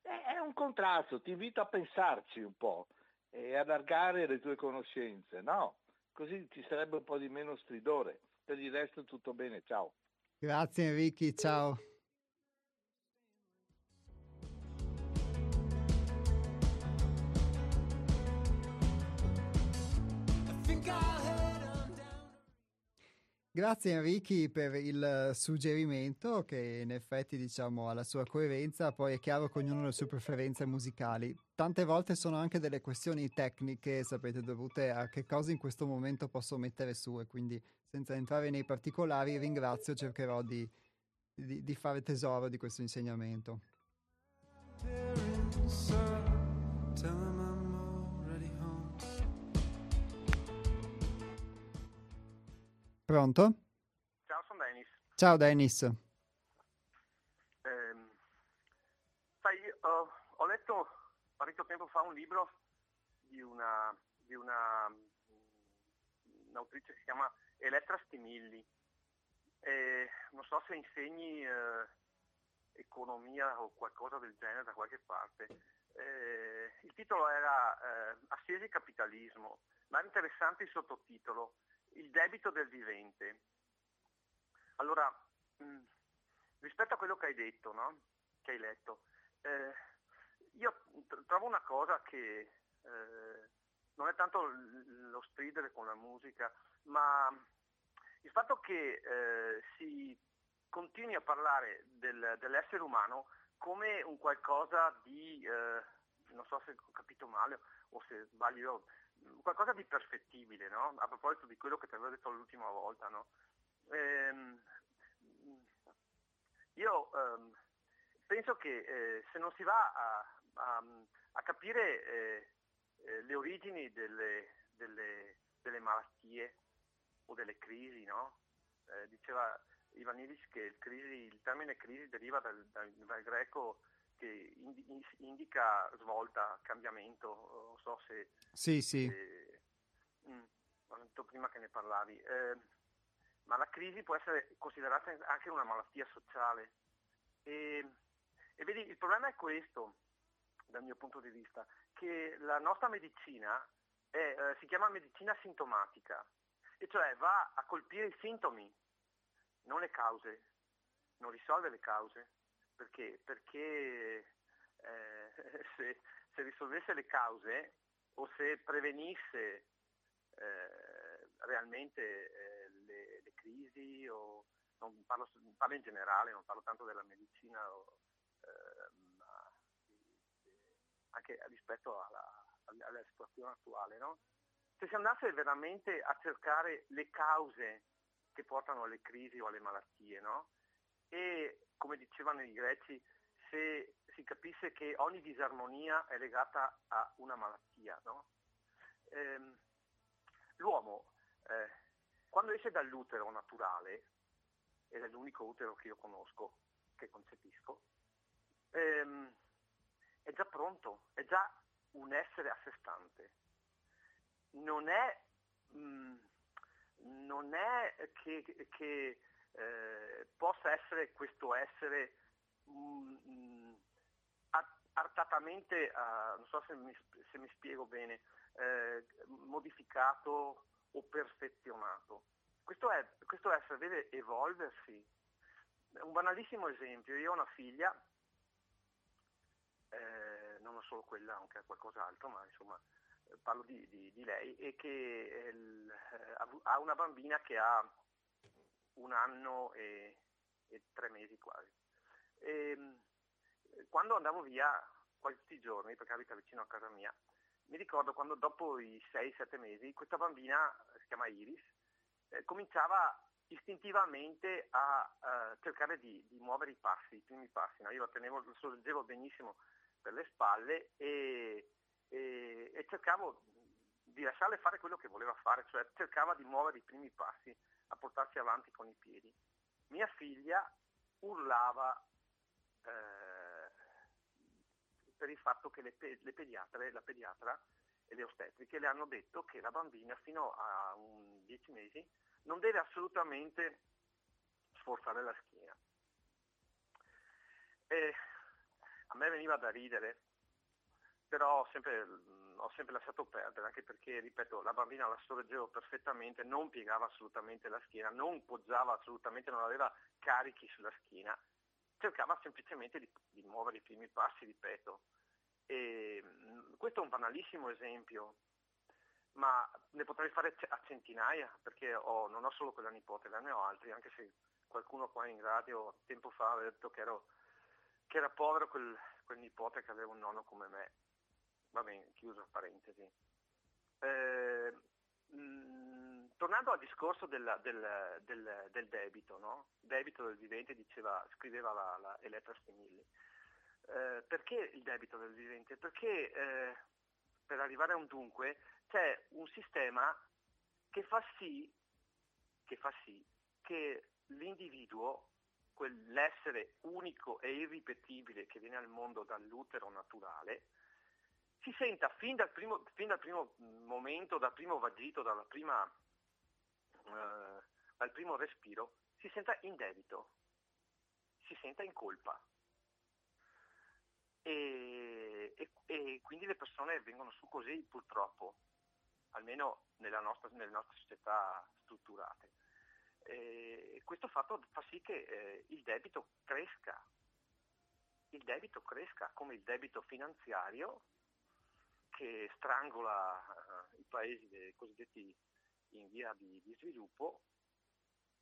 è un contrasto, ti invito a pensarci un po' e allargare le tue conoscenze, no? Così ci sarebbe un po' di meno stridore. Per il resto tutto bene, ciao. Grazie Enrico, ciao. Grazie Enrichi per il suggerimento che in effetti diciamo ha la sua coerenza, poi è chiaro che ognuno ha le sue preferenze musicali. Tante volte sono anche delle questioni tecniche, sapete, dovute a che cosa in questo momento posso mettere su e quindi senza entrare nei particolari ringrazio, cercherò di di, di fare tesoro di questo insegnamento. Pronto? Ciao, sono Dennis. Ciao Dennis. Ehm, sai, ho, ho letto parecchio tempo fa un libro di una, di una un'autrice che si chiama Elettra Stimilli. E non so se insegni eh, economia o qualcosa del genere da qualche parte. Eh, il titolo era eh, Assiesi e capitalismo, ma era interessante il sottotitolo, Il debito del vivente. Allora, mh, rispetto a quello che hai detto, no? che hai letto, eh, io trovo una cosa che eh, non è tanto lo stridere con la musica, ma il fatto che eh, si continui a parlare del, dell'essere umano come un qualcosa di, eh, non so se ho capito male o se sbaglio io, qualcosa di perfettibile, no? a proposito di quello che ti avevo detto l'ultima volta. No? Ehm, io ehm, penso che eh, se non si va a, a, a capire eh, eh, le origini delle, delle, delle, malattie o delle crisi, no? Eh, diceva Ivanidis che il, crisi, il, termine crisi deriva dal, dal, dal greco che indi, indica svolta, cambiamento, non so se... Sì, sì. Se, mh, ho detto prima che ne parlavi. Eh, ma la crisi può essere considerata anche una malattia sociale. E, e vedi, il problema è questo, dal mio punto di vista, che la nostra medicina è, eh, si chiama medicina sintomatica, e cioè va a colpire i sintomi, non le cause, non risolve le cause, perché, perché eh, *laughs* se, se, risolvesse le cause o se prevenisse eh, realmente eh, le, le, crisi, o, non parlo, parlo, in generale, non parlo tanto della medicina, o, ma anche rispetto alla, alla situazione attuale, no? se si andasse veramente a cercare le cause che portano alle crisi o alle malattie, no? E come dicevano i greci, se si capisse che ogni disarmonia è legata a una malattia, no? ehm, l'uomo eh, quando esce dall'utero naturale, ed è l'unico utero che io conosco, che concepisco, ehm, è già pronto, è già un essere a sé stante. Non è, mh, mm, non è che, che eh, possa essere questo essere mh, mh, artatamente, uh, non so se mi, se mi spiego bene, eh, modificato o perfezionato. Questo, è, questo essere deve evolversi. Un banalissimo esempio, io ho una figlia, eh, non solo quella, anche qualcos'altro, ma insomma parlo di, di, di lei, e che eh, ha una bambina che ha un anno e, e tre mesi quasi. E, ehm, quando andavo via quasi tutti i giorni, perché abita vicino a casa mia, mi ricordo quando dopo i 6-7 mesi questa bambina, si chiama Iris, eh, cominciava istintivamente a uh, cercare di, di, muovere i passi, i primi passi. No? Io la tenevo, lo sorreggevo benissimo per le spalle e, e, e cercavo di lasciarle fare quello che voleva fare, cioè cercava di muovere i primi passi, a portarsi avanti con i piedi. Mia figlia urlava eh, per il fatto che le, le pediatre, la pediatra e le ostetriche le hanno detto che la bambina fino a 10 mesi non deve assolutamente sforzare la schiena. E a me veniva da ridere, però sempre, ho sempre lasciato perdere, anche perché, ripeto, la bambina la sorreggevo perfettamente, non piegava assolutamente la schiena, non poggiava assolutamente, non aveva carichi sulla schiena, cercava semplicemente di, di muovere i primi passi, ripeto. E, questo è un banalissimo esempio, ma ne potrei fare a centinaia, perché ho, non ho solo quella nipote, ne ho altri, anche se qualcuno qua in radio tempo fa aveva detto che, ero, che era povero quel, quel nipote che aveva un nonno come me va bene, chiusa parentesi. Eh, mh, tornando al discorso del, del, del, del debito, no? debito del vivente, diceva, scriveva la, la Elettra Stimilli. Eh, perché il debito del vivente? Perché eh, per arrivare a un dunque c'è un sistema che fa sì che, fa sì che l'individuo, quell'essere unico e irripetibile che viene al mondo dall'utero naturale, si senta fin dal primo, fin dal primo momento, dal primo vagito, prima, eh, dal primo respiro, si senta in debito, si senta in colpa. E, e, e, quindi le persone vengono su così purtroppo, almeno nostra, nelle nostre società strutturate. E questo fatto fa sì che eh, il debito cresca, il debito cresca come il debito finanziario che strangola uh, i paesi cosiddetti in via di, di, sviluppo,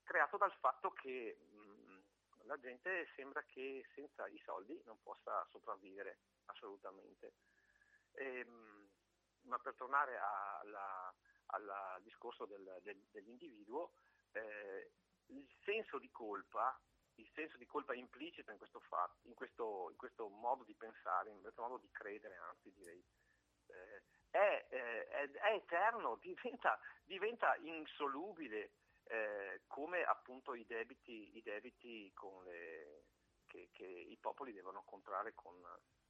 creato dal fatto che mh, mm, la gente sembra che senza i soldi non possa sopravvivere assolutamente. E, mh, ma per tornare al discorso del, del, dell'individuo, eh, il senso di colpa il senso di colpa implicito in questo, fatto, in, questo, in questo, modo di pensare, in questo modo di credere, anzi direi, eh, è, eh, è, è, eterno, *laughs* diventa, diventa insolubile eh, come appunto i debiti, i debiti le, che, che, i popoli devono contrarre con,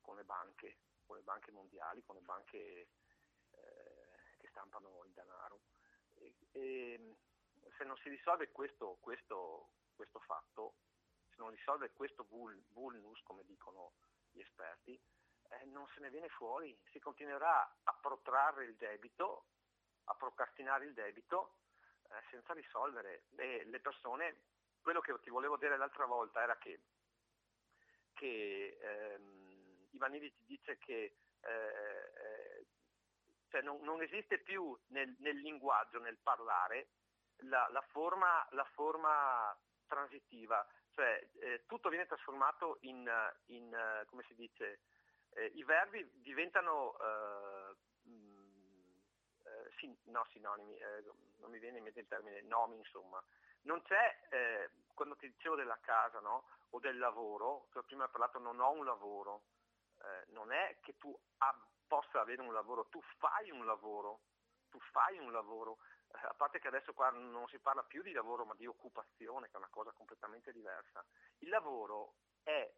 con, le banche, con le banche mondiali, con le banche eh, che stampano il denaro. E, e, se non si risolve questo, questo, questo fatto, se non risolve questo vulnus, come dicono gli esperti, eh, non se ne viene fuori, si continuerà a protrarre il debito, a procrastinare il debito eh, senza risolvere. E le persone, quello che ti volevo dire l'altra volta era che, che ehm, Ivanilli ti dice che eh, eh, cioè non, non, esiste più nel, nel, linguaggio, nel parlare, la, la, forma, la forma, transitiva, cioè eh, tutto viene trasformato in, in come si dice, eh, i verbi diventano eh, mh, eh, sin- no, sinonimi, eh, non mi viene in mente il termine, nomi insomma. Non c'è, eh, quando ti dicevo della casa no? o del lavoro, tu prima hai parlato non ho un lavoro, non è che tu ab- possa avere un lavoro, tu fai un lavoro, tu fai un lavoro, a parte che adesso qua non si parla più di lavoro ma di occupazione, che è una cosa completamente diversa. Il lavoro è,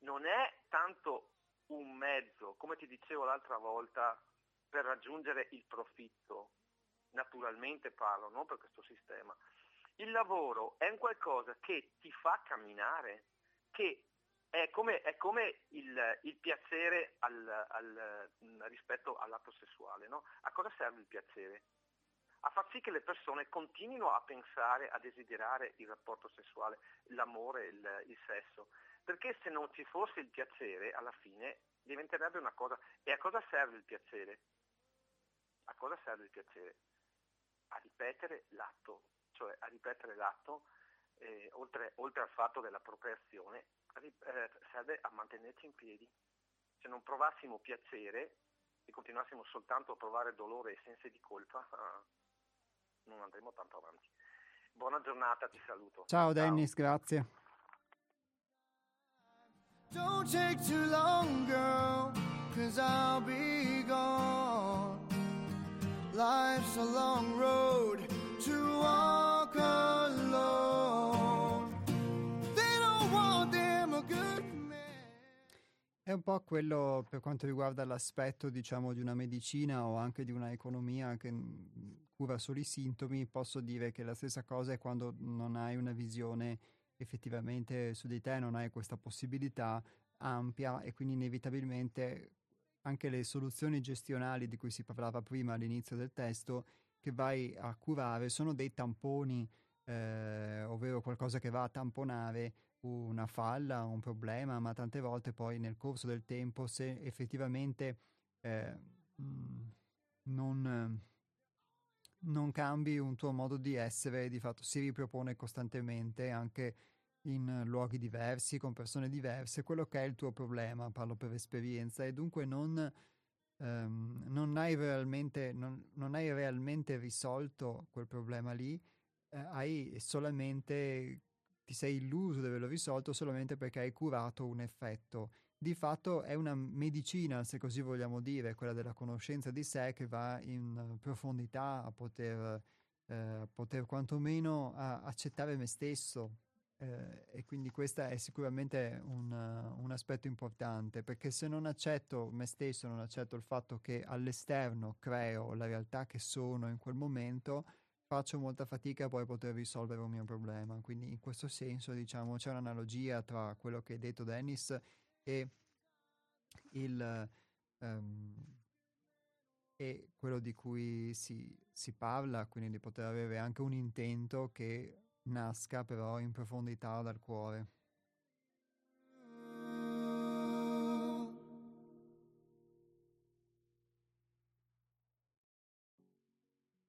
non è tanto un mezzo, come ti dicevo l'altra volta, per raggiungere il profitto. Naturalmente parlo, non per questo sistema. Il lavoro è un qualcosa che ti fa camminare, che è come, è come il, il, piacere al, al, rispetto all'atto sessuale. No? A cosa serve il piacere? A far sì che le persone continuino a pensare, a desiderare il rapporto sessuale, l'amore, il, il sesso. Perché se non ci fosse il piacere, alla fine diventerebbe una cosa... E a cosa serve il piacere? A cosa serve il piacere? A ripetere l'atto, cioè a ripetere l'atto, eh, oltre, oltre, al fatto della procreazione, eh, serve a mantenerci in piedi. Se non provassimo piacere e continuassimo soltanto a provare dolore e sensi di colpa, ah, non andremo tanto avanti. Buona giornata, ti saluto. Ciao, Ciao. Dennis, grazie. Don't take too long, girl, cause I'll be gone. Life's a long road to walk alone. They don't want them a good. È un po' quello per quanto riguarda l'aspetto, diciamo, di una medicina o anche di una economia che cura solo i sintomi. Posso dire che la stessa cosa è quando non hai una visione effettivamente su di te non hai questa possibilità ampia e quindi inevitabilmente anche le soluzioni gestionali di cui si parlava prima all'inizio del testo che vai a curare sono dei tamponi, eh, ovvero qualcosa che va a tamponare una falla, un problema, ma tante volte poi nel corso del tempo se effettivamente eh, non, non cambi un tuo modo di essere, di fatto si ripropone costantemente anche in luoghi diversi, con persone diverse, quello che è il tuo problema, parlo per esperienza, e dunque non, ehm, non, hai realmente, non, non, hai realmente risolto quel problema lì, eh, hai solamente, ti sei illuso di averlo risolto solamente perché hai curato un effetto. Di fatto è una medicina, se così vogliamo dire, quella della conoscenza di sé che va in profondità a poter, eh, poter quantomeno a accettare me stesso, eh, e quindi questo è sicuramente un, un, aspetto importante, perché se non accetto me stesso, non accetto il fatto che all'esterno creo la realtà che sono in quel momento, faccio molta fatica a poi poter risolvere un mio problema. Quindi in questo senso, diciamo, c'è un'analogia tra quello che hai detto Dennis e il... Um, e quello di cui si, si parla, quindi di poter avere anche un intento che nasca però in profondità dal cuore.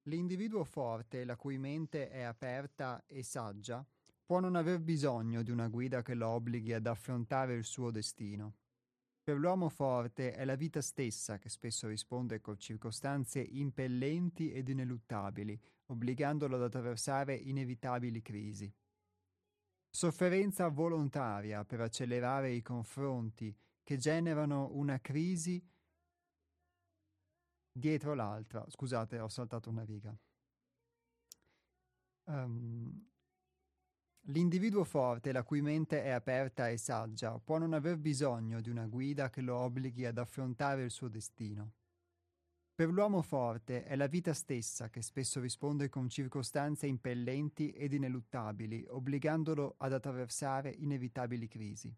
L'individuo forte, la cui mente è aperta e saggia, può non aver bisogno di una guida che lo obblighi ad affrontare il suo destino. Per l'uomo forte è la vita stessa che spesso risponde con circostanze impellenti ed ineluttabili, obbligandolo ad attraversare inevitabili crisi. Sofferenza volontaria per accelerare i confronti che generano una crisi dietro l'altra. Scusate, ho saltato una riga. Um, L'individuo forte, la cui mente è aperta e saggia, può non aver bisogno di una guida che lo obblighi ad affrontare il suo destino. Per l'uomo forte è la vita stessa che spesso risponde con circostanze impellenti ed ineluttabili, obbligandolo ad attraversare inevitabili crisi.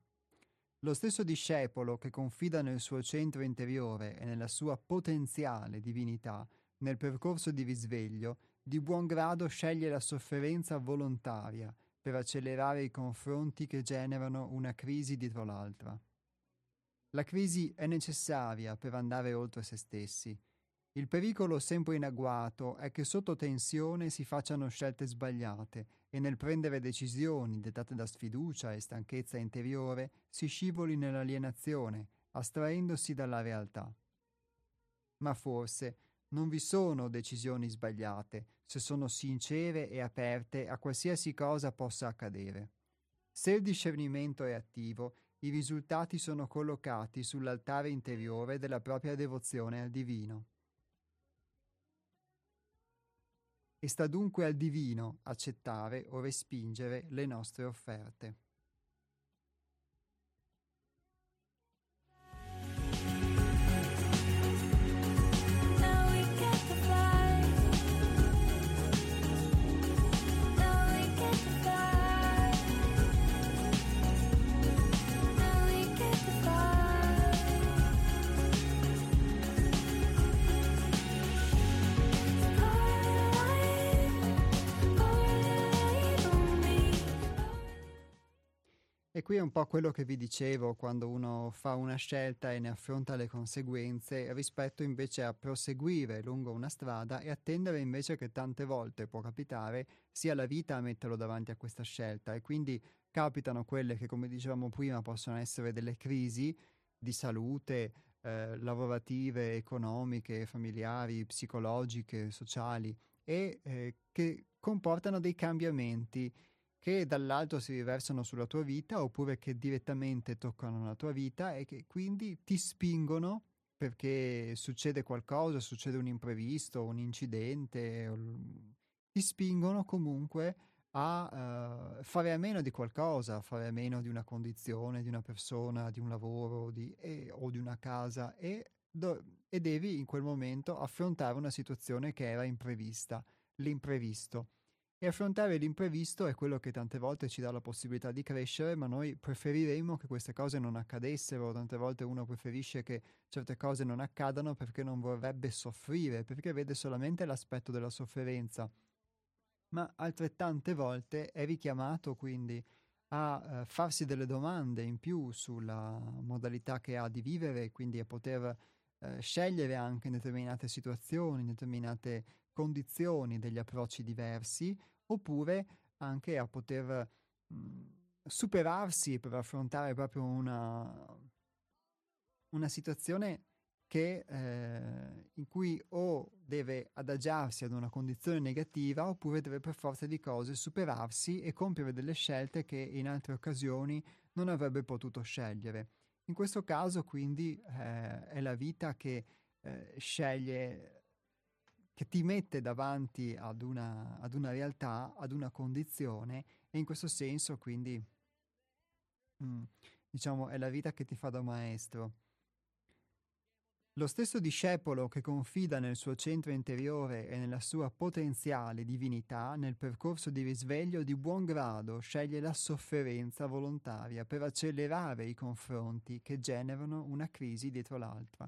Lo stesso discepolo che confida nel suo centro interiore e nella sua potenziale divinità nel percorso di risveglio, di buon grado sceglie la sofferenza volontaria per accelerare i confronti che generano una crisi dietro l'altra. La crisi è necessaria per andare oltre se stessi, il pericolo sempre in agguato è che sotto tensione si facciano scelte sbagliate e nel prendere decisioni dettate da sfiducia e stanchezza interiore si scivoli nell'alienazione, astraendosi dalla realtà. Ma forse non vi sono decisioni sbagliate se sono sincere e aperte a qualsiasi cosa possa accadere. Se il discernimento è attivo, i risultati sono collocati sull'altare interiore della propria devozione al divino. e sta dunque al divino accettare o respingere le nostre offerte. Qui è un po' quello che vi dicevo quando uno fa una scelta e ne affronta le conseguenze rispetto invece a proseguire lungo una strada e attendere invece che tante volte può capitare sia la vita a metterlo davanti a questa scelta. E quindi capitano quelle che come dicevamo prima possono essere delle crisi di salute, eh, lavorative, economiche, familiari, psicologiche, sociali e eh, che comportano dei cambiamenti che dall'alto si riversano sulla tua vita oppure che direttamente toccano la tua vita e che quindi ti spingono perché succede qualcosa, succede un imprevisto, un incidente, ti spingono comunque a uh, fare a meno di qualcosa, a fare a meno di una condizione, di una persona, di un lavoro di, e, o di una casa e, do, e devi in quel momento affrontare una situazione che era imprevista, l'imprevisto. Affrontare l'imprevisto è quello che tante volte ci dà la possibilità di crescere, ma noi preferiremmo che queste cose non accadessero. Tante volte uno preferisce che certe cose non accadano perché non vorrebbe soffrire, perché vede solamente l'aspetto della sofferenza. Ma altrettante volte è richiamato quindi a eh, farsi delle domande in più sulla modalità che ha di vivere, quindi a poter eh, scegliere anche in determinate situazioni, in determinate condizioni degli approcci diversi, oppure anche a poter mh, superarsi per affrontare proprio una, una situazione che, eh, in cui o deve adagiarsi ad una condizione negativa oppure deve per forza di cose superarsi e compiere delle scelte che in altre occasioni non avrebbe potuto scegliere. In questo caso quindi eh, è la vita che eh, sceglie, che ti mette davanti ad una, ad una, realtà, ad una condizione e in questo senso quindi mm, diciamo è la vita che ti fa da maestro. Lo stesso discepolo che confida nel suo centro interiore e nella sua potenziale divinità nel percorso di risveglio di buon grado sceglie la sofferenza volontaria per accelerare i confronti che generano una crisi dietro l'altra.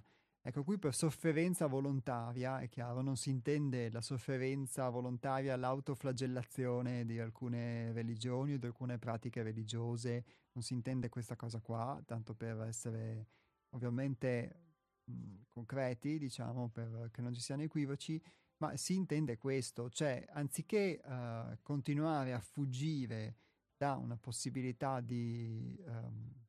Ecco, qui per sofferenza volontaria, è chiaro, non si intende la sofferenza volontaria, l'autoflagellazione di alcune religioni o di alcune pratiche religiose, non si intende questa cosa qua, tanto per essere ovviamente concreti, diciamo, per che non ci siano equivoci, ma si intende questo, cioè anziché uh, continuare a fuggire da una possibilità di um,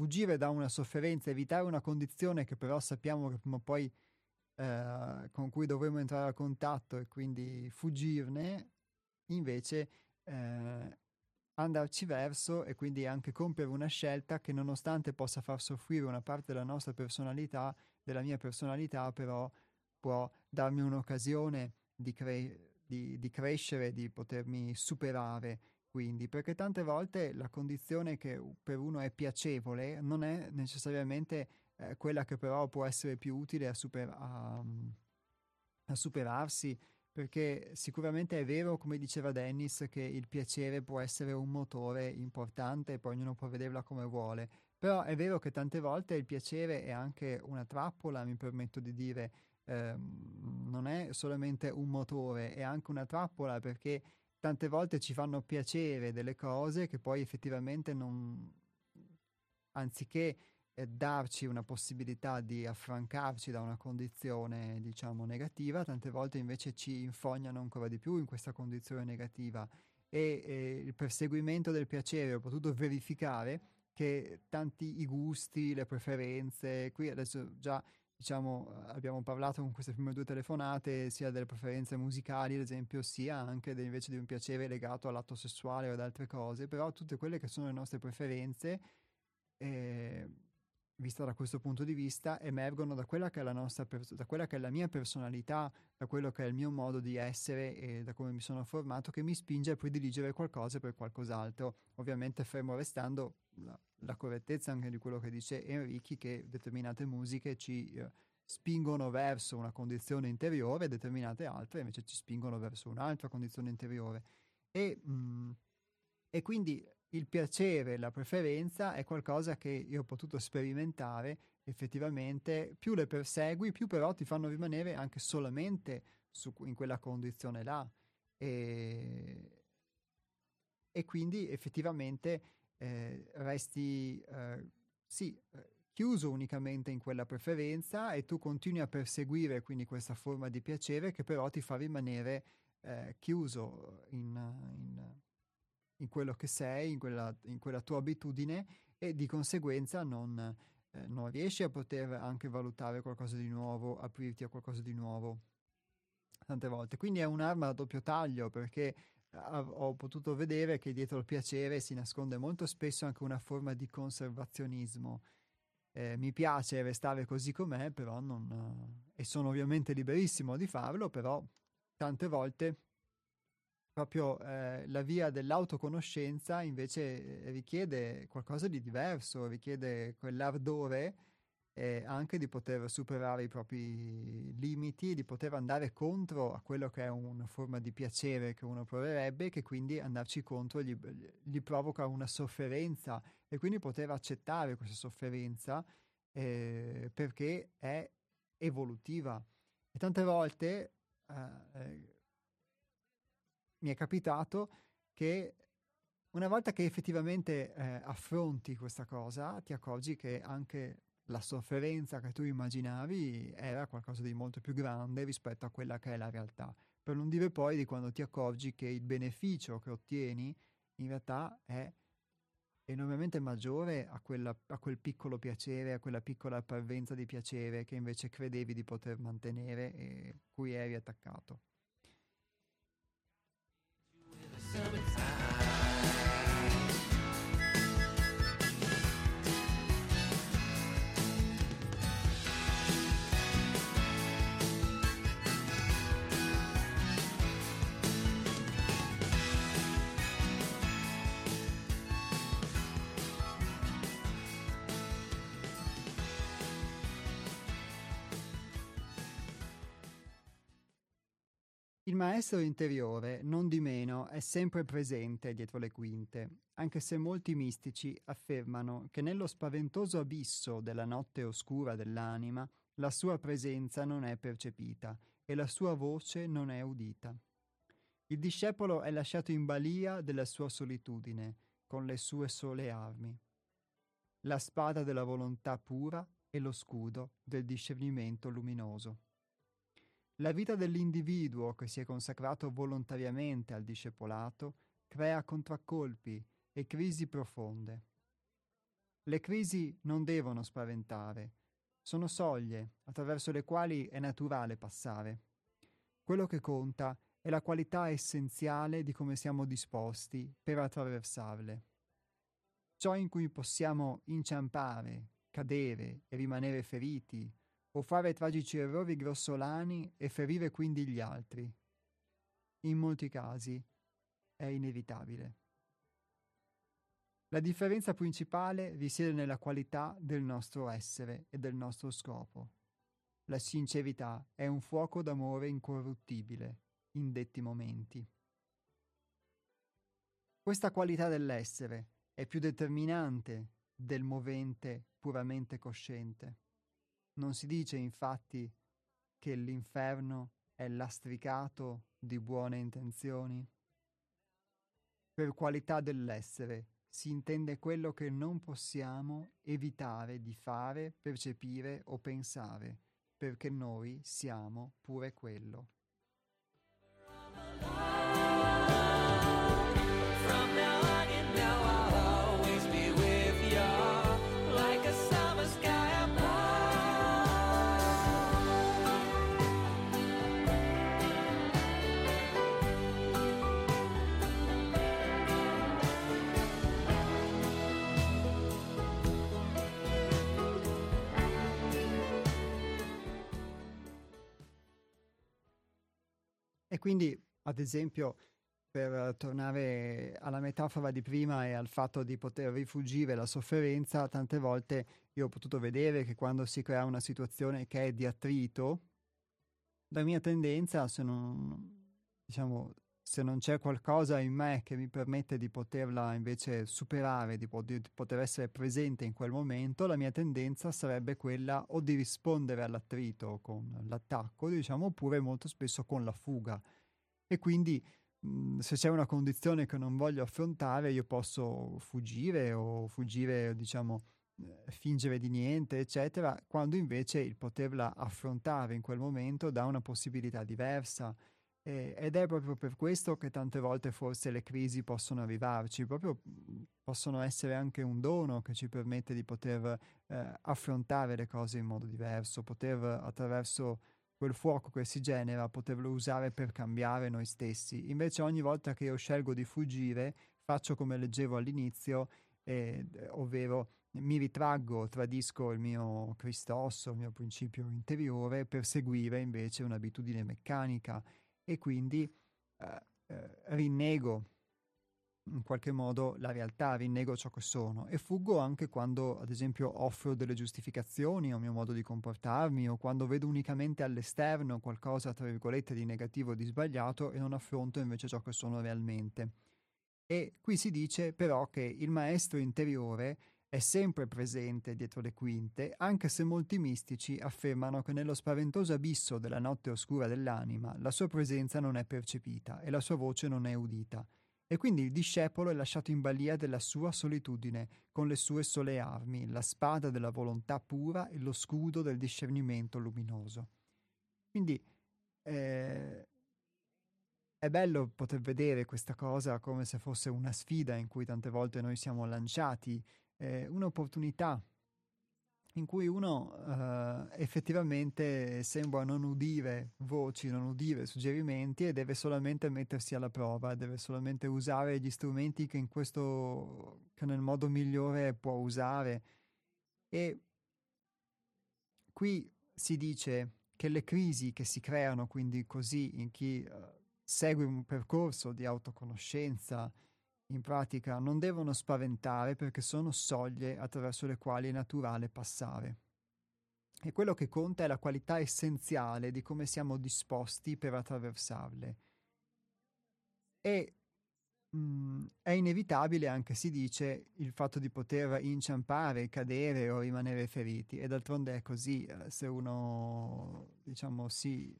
fuggire da una sofferenza, evitare una condizione che però sappiamo che prima o poi uh, con cui dovremo entrare a contatto e quindi fuggirne, invece uh, andarci verso e quindi anche compiere una scelta che nonostante possa far soffrire una parte della nostra personalità, della mia personalità, però può darmi un'occasione di, cre- di, di crescere, di potermi superare. Quindi, perché tante volte la condizione che per uno è piacevole non è necessariamente eh, quella che però può essere più utile a, super- a, a superarsi perché sicuramente è vero, come diceva Dennis, che il piacere può essere un motore importante poi ognuno può vederla come vuole, però è vero che tante volte il piacere è anche una trappola, mi permetto di dire, eh, non è solamente un motore, è anche una trappola perché tante volte ci fanno piacere delle cose che poi effettivamente non, anziché eh, darci una possibilità di affrancarci da una condizione, diciamo, negativa, tante volte invece ci infognano ancora di più in questa condizione negativa. E eh, il perseguimento del piacere ho potuto verificare che tanti i gusti, le preferenze, qui adesso già diciamo abbiamo parlato con queste prime due telefonate sia delle preferenze musicali ad esempio sia anche invece di un piacere legato all'atto sessuale o ad altre cose però tutte quelle che sono le nostre preferenze eh, vista da questo punto di vista, emergono da quella che è la nostra da quella che è la mia personalità, da quello che è il mio modo di essere e da come mi sono formato, che mi spinge a prediligere qualcosa per qualcos'altro. Ovviamente fermo restando la, la correttezza anche di quello che dice Enrichi, che determinate musiche ci eh, spingono verso una condizione interiore, determinate altre invece ci spingono verso un'altra condizione interiore. E, mh, mm, e quindi il piacere, la preferenza è qualcosa che io ho potuto sperimentare effettivamente, più le persegui, più però ti fanno rimanere anche solamente su, in quella condizione là. E, e quindi effettivamente eh, resti eh, sì, chiuso unicamente in quella preferenza e tu continui a perseguire quindi questa forma di piacere che però ti fa rimanere eh, chiuso in, in in quello che sei, in quella, in quella tua abitudine e di conseguenza non, eh, non riesci a poter anche valutare qualcosa di nuovo, aprirti a qualcosa di nuovo tante volte. Quindi è un'arma a doppio taglio perché ho potuto vedere che dietro il piacere si nasconde molto spesso anche una forma di conservazionismo. Eh, mi piace restare così com'è, però non... e sono ovviamente liberissimo di farlo, però tante volte proprio eh, la via dell'autoconoscenza invece eh, richiede qualcosa di diverso, richiede quell'ardore eh, anche di poter superare i propri limiti, di poter andare contro a quello che è una forma di piacere che uno proverebbe, che quindi andarci contro gli, gli provoca una sofferenza e quindi poter accettare questa sofferenza eh, perché è evolutiva. E tante volte eh, eh mi è capitato che una volta che effettivamente eh, affronti questa cosa, ti accorgi che anche la sofferenza che tu immaginavi era qualcosa di molto più grande rispetto a quella che è la realtà. Per non dire poi di quando ti accorgi che il beneficio che ottieni in realtà è enormemente maggiore a, quella, a quel piccolo piacere, a quella piccola parvenza di piacere che invece credevi di poter mantenere e cui eri attaccato. Il maestro interiore, non di meno, è sempre presente dietro le quinte, anche se molti mistici affermano che nello spaventoso abisso della notte oscura dell'anima la sua presenza non è percepita e la sua voce non è udita. Il discepolo è lasciato in balia della sua solitudine, con le sue sole armi. La spada della volontà pura e lo scudo del discernimento luminoso. La vita dell'individuo che si è consacrato volontariamente al discepolato crea contraccolpi e crisi profonde. Le crisi non devono spaventare, sono soglie attraverso le quali è naturale passare. Quello che conta è la qualità essenziale di come siamo disposti per attraversarle. Ciò in cui possiamo inciampare, cadere e rimanere feriti o fare tragici errori grossolani e ferire quindi gli altri. In molti casi è inevitabile. La differenza principale risiede nella qualità del nostro essere e del nostro scopo. La sincerità è un fuoco d'amore incorruttibile in detti momenti. Questa qualità dell'essere è più determinante del movente puramente cosciente. Non si dice infatti che l'inferno è lastricato di buone intenzioni? Per qualità dell'essere si intende quello che non possiamo evitare di fare, percepire o pensare, perché noi siamo pure quello. Quindi, ad esempio, per tornare alla metafora di prima e al fatto di poter rifugire la sofferenza, tante volte io ho potuto vedere che quando si crea una situazione che è di attrito, la mia tendenza, se non, diciamo, se non c'è qualcosa in me che mi permette di poterla invece superare, di, po- di poter essere presente in quel momento, la mia tendenza sarebbe quella o di rispondere all'attrito con l'attacco, diciamo, oppure molto spesso con la fuga. E quindi mh, se c'è una condizione che non voglio affrontare, io posso fuggire o fuggire, diciamo, eh, fingere di niente, eccetera, quando invece il poterla affrontare in quel momento dà una possibilità diversa eh, ed è proprio per questo che tante volte forse le crisi possono arrivarci, proprio mhmm, possono essere anche un dono che ci permette di poter eh, affrontare le cose in modo diverso, poter attraverso quel fuoco che si genera, poterlo usare per cambiare noi stessi. Invece ogni volta che io scelgo di fuggire, faccio come leggevo all'inizio, eh, ovvero mi ritraggo, tradisco il mio Cristosso, il mio principio interiore, per seguire invece un'abitudine meccanica e quindi eh, eh, rinnego in qualche modo la realtà, rinnego ciò che sono e fuggo anche quando ad esempio offro delle giustificazioni al mio modo di comportarmi o quando vedo unicamente all'esterno qualcosa tra virgolette di negativo o di sbagliato e non affronto invece ciò che sono realmente. E qui si dice però che il maestro interiore è sempre presente dietro le quinte, anche se molti mistici affermano che nello spaventoso abisso della notte oscura dell'anima la sua presenza non è percepita e la sua voce non è udita. E quindi il discepolo è lasciato in balia della sua solitudine, con le sue sole armi, la spada della volontà pura e lo scudo del discernimento luminoso. Quindi eh, è bello poter vedere questa cosa come se fosse una sfida in cui tante volte noi siamo lanciati, eh, un'opportunità in cui uno eh, effettivamente sembra non udire voci, non udire suggerimenti e deve solamente mettersi alla prova, deve solamente usare gli strumenti che in questo che nel modo migliore può usare. E qui si dice che le crisi che si creano quindi così in chi uh, segue un percorso di autoconoscenza, in pratica non devono spaventare perché sono soglie attraverso le quali è naturale passare. E quello che conta è la qualità essenziale di come siamo disposti per attraversarle. E mh, mm, è inevitabile anche, si dice, il fatto di poter inciampare, cadere o rimanere feriti. E d'altronde è così, eh, se uno, diciamo, si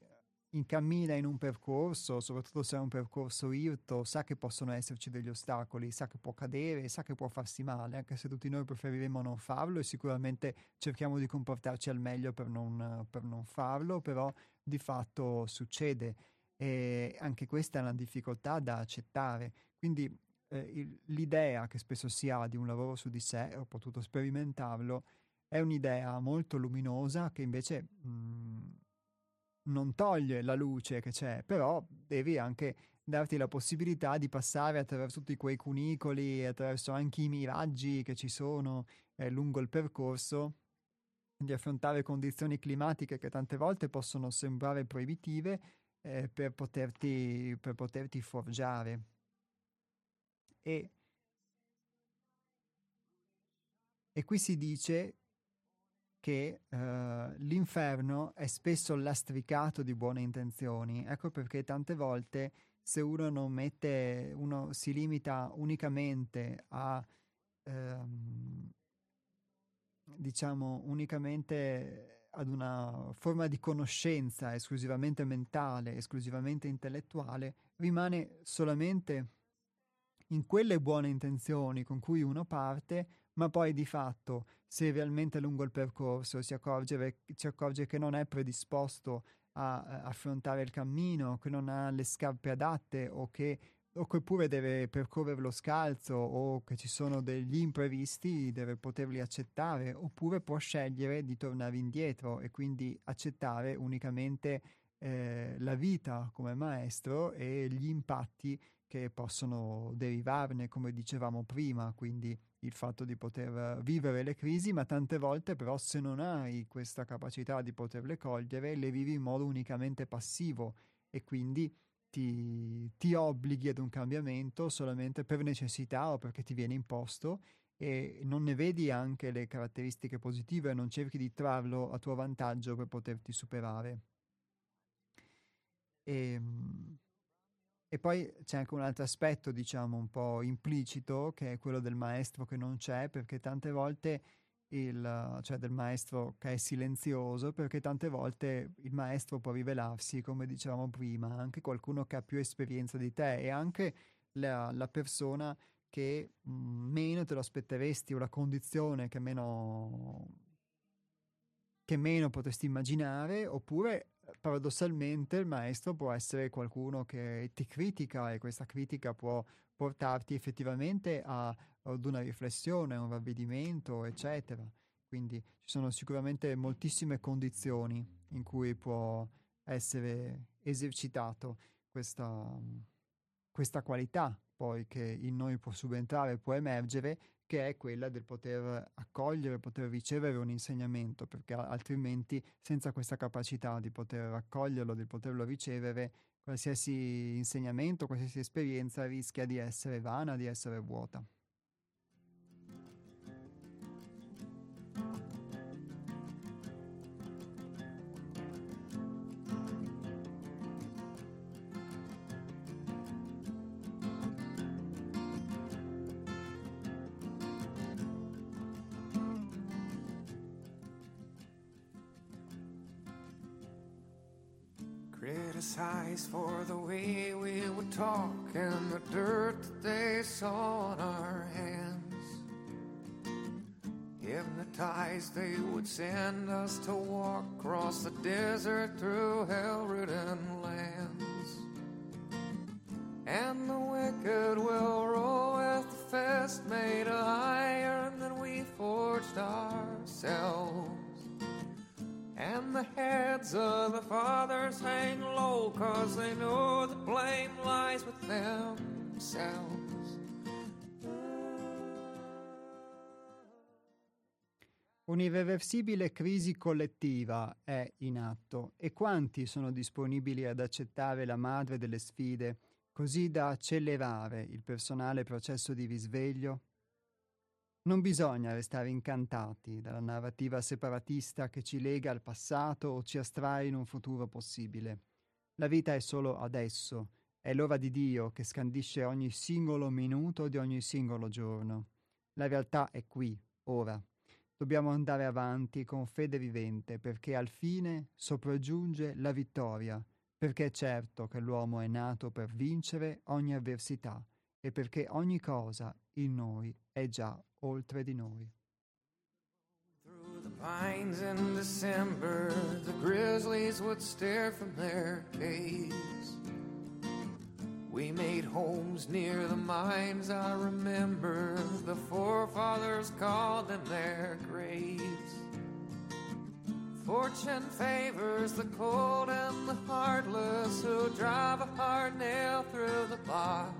incammina in un percorso, soprattutto se è un percorso irto, sa che possono esserci degli ostacoli, sa che può cadere, sa che può farsi male, anche se tutti noi preferiremo non farlo e sicuramente cerchiamo di comportarci al meglio per non, per non farlo, però di fatto succede e anche questa è una difficoltà da accettare. Quindi eh, il, l'idea che spesso si ha di un lavoro su di sé, ho potuto sperimentarlo, è un'idea molto luminosa che invece mh, non toglie la luce che c'è, però devi anche darti la possibilità di passare attraverso tutti quei cunicoli, attraverso anche i miraggi che ci sono eh, lungo il percorso, di affrontare condizioni climatiche che tante volte possono sembrare proibitive eh, per, poterti, per poterti forgiare. E, e qui si dice che uh, l'inferno è spesso lastricato di buone intenzioni. Ecco perché tante volte se uno non mette, uno si limita unicamente a, um, diciamo, unicamente ad una forma di conoscenza esclusivamente mentale, esclusivamente intellettuale, rimane solamente in quelle buone intenzioni con cui uno parte, ma poi di fatto se realmente lungo il percorso si accorge, si accorge che non è predisposto a, affrontare il cammino, che non ha le scarpe adatte o che o che pure deve percorrerlo scalzo o che ci sono degli imprevisti, deve poterli accettare, oppure può scegliere di tornare indietro e quindi accettare unicamente eh, la vita come maestro e gli impatti che possono derivarne, come dicevamo prima, quindi il fatto di poter vivere le crisi, ma tante volte però se non hai questa capacità di poterle cogliere, le vivi in modo unicamente passivo e quindi ti, ti obblighi ad un cambiamento solamente per necessità o perché ti viene imposto e non ne vedi anche le caratteristiche positive, non cerchi di trarlo a tuo vantaggio per poterti superare. E, ehm, e poi c'è anche un altro aspetto, diciamo, un po' implicito, che è quello del maestro che non c'è, perché tante volte il, cioè del maestro che è silenzioso, perché tante volte il maestro può rivelarsi, come dicevamo prima, anche qualcuno che ha più esperienza di te e anche la, la persona che mh, mm, meno te lo aspetteresti o la condizione che meno, che meno potresti immaginare, oppure paradossalmente il maestro può essere qualcuno che ti critica e questa critica può portarti effettivamente a, ad una riflessione, a un ravvedimento, eccetera. Quindi ci sono sicuramente moltissime condizioni in cui può essere esercitato questa, questa qualità poi che in noi può subentrare, può emergere che è quella del poter accogliere, poter ricevere un insegnamento, perché altrimenti senza questa capacità di poter accoglierlo, di poterlo ricevere, qualsiasi insegnamento, qualsiasi esperienza rischia di essere vana, di essere vuota. for the way we would talk and the dirt that they saw on our hands. Hypnotized, they would send us to walk across the desert through hell ridden lands. And the wicked will roll at the fest made of iron that we forged ourselves. The heads of the fathers hang low, cause they know the blame lies with themselves. Un'irreversibile crisi collettiva è in atto e quanti sono disponibili ad accettare la madre delle sfide, così da accelerare il personale processo di risveglio? Non bisogna restare incantati dalla narrativa separatista che ci lega al passato o ci astrae in un futuro possibile. La vita è solo adesso, è l'ora di Dio che scandisce ogni singolo minuto di ogni singolo giorno. La realtà è qui, ora. Dobbiamo andare avanti con fede vivente perché al fine sopraggiunge la vittoria, perché è certo che l'uomo è nato per vincere ogni avversità e perché ogni cosa in noi è già oltre di noi. Through the pines in December, the grizzlies would stare from their caves. We made homes near the mines, I remember the forefathers called them their graves. Fortune favors the cold and the heartless who drive a hard nail through the box.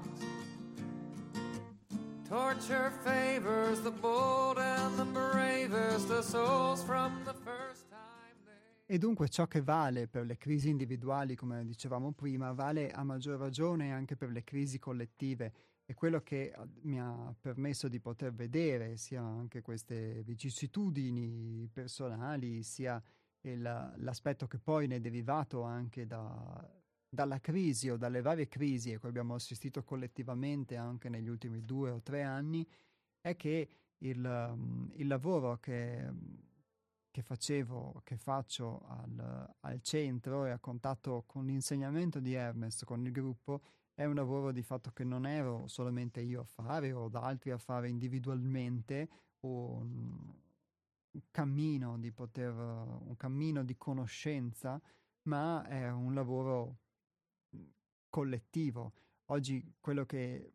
Torture favors the bold and the bravest, the souls from the first time they... E dunque ciò che vale per le crisi individuali, come dicevamo prima, vale a maggior ragione anche per le crisi collettive. E quello che mi ha permesso di poter vedere sia anche queste vicissitudini personali, sia il, l'aspetto che poi ne è derivato anche da, dalla crisi o dalle varie crisi a cui abbiamo assistito collettivamente anche negli ultimi due o tre anni, è che il, il lavoro che, che, facevo, che faccio al, al, centro e a contatto con l'insegnamento di Hermes, con il gruppo, è un lavoro di fatto che non ero solamente io a fare o da altri a fare individualmente o un cammino di poter, un cammino di conoscenza, ma è un lavoro collettivo. Oggi quello che,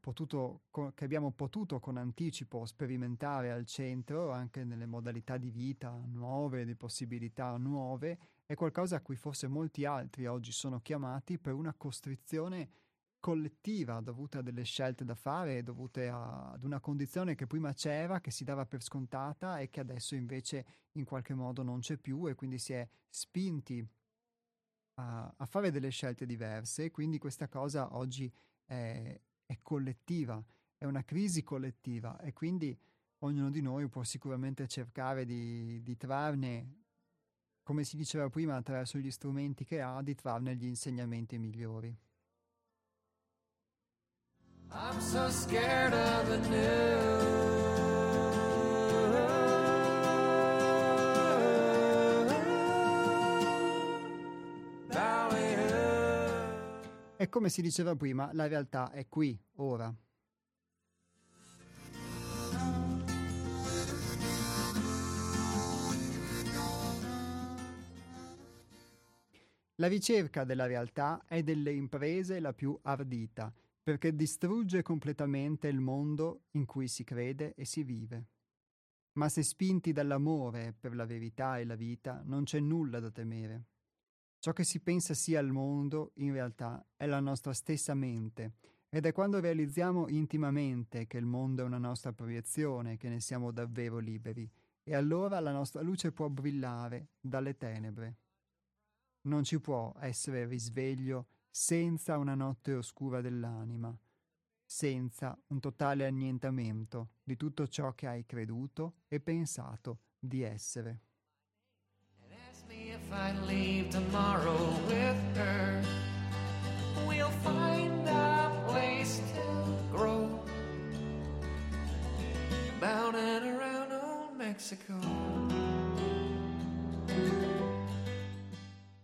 potuto, che abbiamo potuto con anticipo sperimentare al centro, anche nelle modalità di vita nuove, di possibilità nuove, è qualcosa a cui forse molti altri oggi sono chiamati per una costrizione collettiva dovuta a delle scelte da fare, dovute a, ad una condizione che prima c'era, che si dava per scontata e che adesso invece in qualche modo non c'è più e quindi si è spinti a, a fare delle scelte diverse, quindi questa cosa oggi è, è collettiva, è una crisi collettiva e quindi ognuno di noi può sicuramente cercare di, di trarne, come si diceva prima, attraverso gli strumenti che ha, di trarne gli insegnamenti migliori. I'm so scared of the news. Come si diceva prima, la realtà è qui, ora. La ricerca della realtà è delle imprese la più ardita, perché distrugge completamente il mondo in cui si crede e si vive. Ma se spinti dall'amore per la verità e la vita, non c'è nulla da temere. Ciò che si pensa sia il mondo, in realtà, è la nostra stessa mente, ed è quando realizziamo intimamente che il mondo è una nostra proiezione che ne siamo davvero liberi, e allora la nostra luce può brillare dalle tenebre. Non ci può essere risveglio senza una notte oscura dell'anima, senza un totale annientamento di tutto ciò che hai creduto e pensato di essere.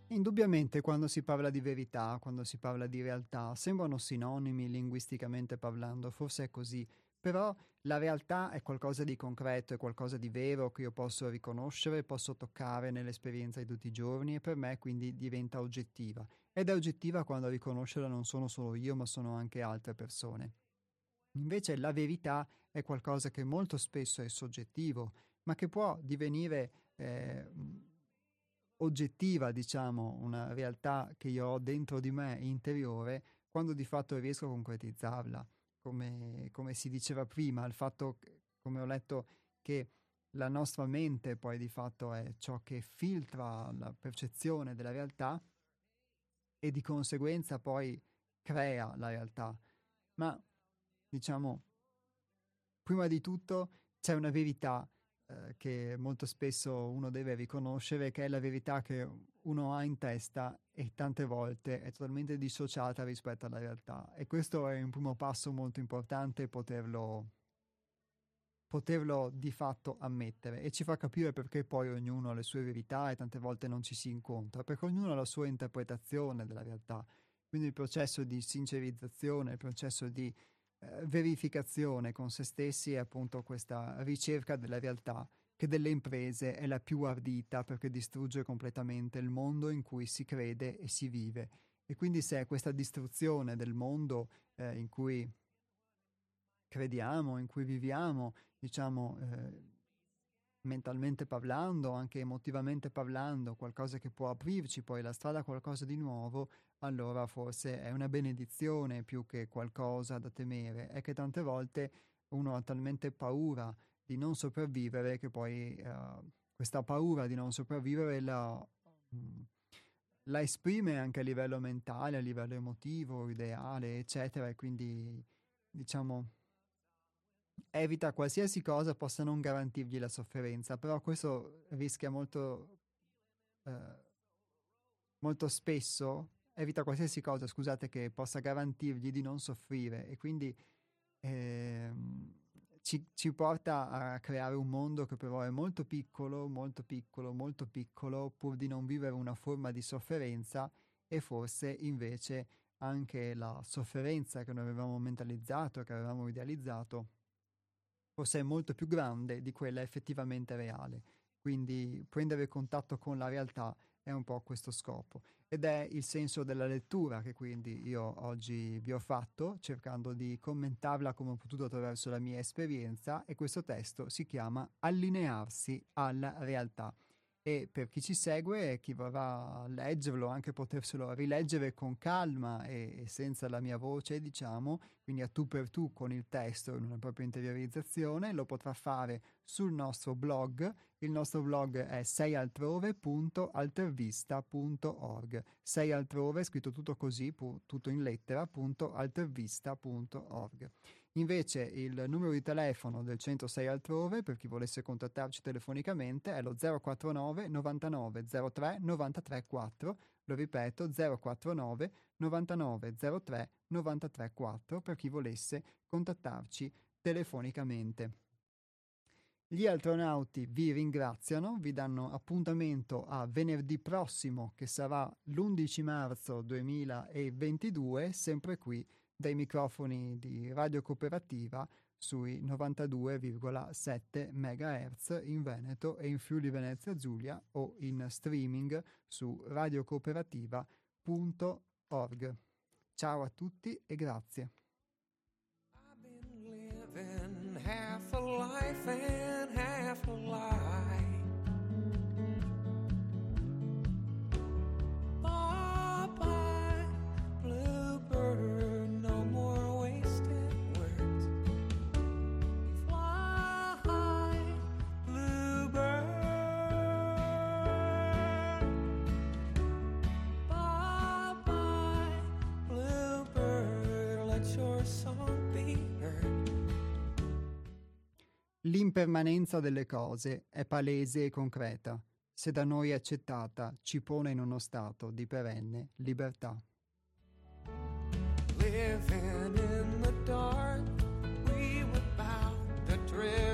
Indubbiamente quando si parla di verità, quando si parla di realtà, sembrano sinonimi linguisticamente parlando, forse è così, però la realtà è qualcosa di concreto, è qualcosa di vero che io posso riconoscere, posso toccare nell'esperienza di tutti i giorni e per me quindi diventa oggettiva. Ed è oggettiva quando a riconoscerla non sono solo io, ma sono anche altre persone. Invece la verità è qualcosa che molto spesso è soggettivo, ma che può divenire eh, oggettiva, diciamo, una realtà che io ho dentro di me interiore, quando di fatto riesco a concretizzarla. Come, come si diceva prima, il fatto, come ho letto, che la nostra mente poi di fatto è ciò che filtra la percezione della realtà e di conseguenza poi crea la realtà. Ma diciamo, prima di tutto c'è una verità che molto spesso uno deve riconoscere, che è la verità che uno ha in testa e tante volte è totalmente dissociata rispetto alla realtà. E questo è un primo passo molto importante poterlo poterlo di fatto ammettere e ci fa capire perché poi ognuno ha le sue verità e tante volte non ci si incontra, perché ognuno ha la sua interpretazione della realtà. Quindi il processo di sincerizzazione, il processo di eh, verificazione con se stessi è appunto questa ricerca della realtà che delle imprese è la più ardita perché distrugge completamente il mondo in cui si crede e si vive. E quindi se è questa distruzione del mondo eh, in cui crediamo, in cui viviamo, diciamo, eh, mentalmente parlando, anche emotivamente parlando, qualcosa che può aprirci poi la strada a qualcosa di nuovo, allora forse è una benedizione più che qualcosa da temere. È che tante volte uno ha talmente paura di non sopravvivere che poi uh, questa paura di non sopravvivere la, mm, la esprime anche a livello mentale, a livello emotivo, ideale, eccetera, e quindi diciamo evita qualsiasi cosa possa non garantirgli la sofferenza, però questo rischia molto, eh, molto spesso, evita qualsiasi cosa, scusate, che possa garantirgli di non soffrire e quindi eh, ci, ci porta a creare un mondo che però è molto piccolo, molto piccolo, molto piccolo, pur di non vivere una forma di sofferenza e forse invece anche la sofferenza che noi avevamo mentalizzato, che avevamo idealizzato, forse è molto più grande di quella effettivamente reale. Quindi prendere contatto con la realtà è un po' questo scopo. Ed è il senso della lettura che quindi io oggi vi ho fatto, cercando di commentarla come ho potuto attraverso la mia esperienza, e questo testo si chiama Allinearsi alla realtà e per chi ci segue e chi vorrà leggerlo, anche poterselo rileggere con calma e, senza la mia voce, diciamo, quindi a tu per tu con il testo in una propria interiorizzazione, lo potrà fare sul nostro blog. Il nostro blog è seialtrove.altervista.org. Sei altrove, scritto tutto così, tutto in lettera, .altervista.org. Invece il numero di telefono del 106 altrove, per chi volesse contattarci telefonicamente, è lo 049 99 03 93 4. Lo ripeto, 049 99 03 93 4 per chi volesse contattarci telefonicamente. Gli astronauti vi ringraziano, vi danno appuntamento a venerdì prossimo che sarà l'11 marzo 2022, sempre qui dai microfoni di Radio Cooperativa sui 92,7 MHz in Veneto e in Friuli Venezia Giulia o in streaming su radiocooperativa.org. Ciao a tutti e grazie. L'impermanenza delle cose è palese e concreta, se da noi accettata ci pone in uno stato di perenne libertà. Living in the dark, we would bow the drift.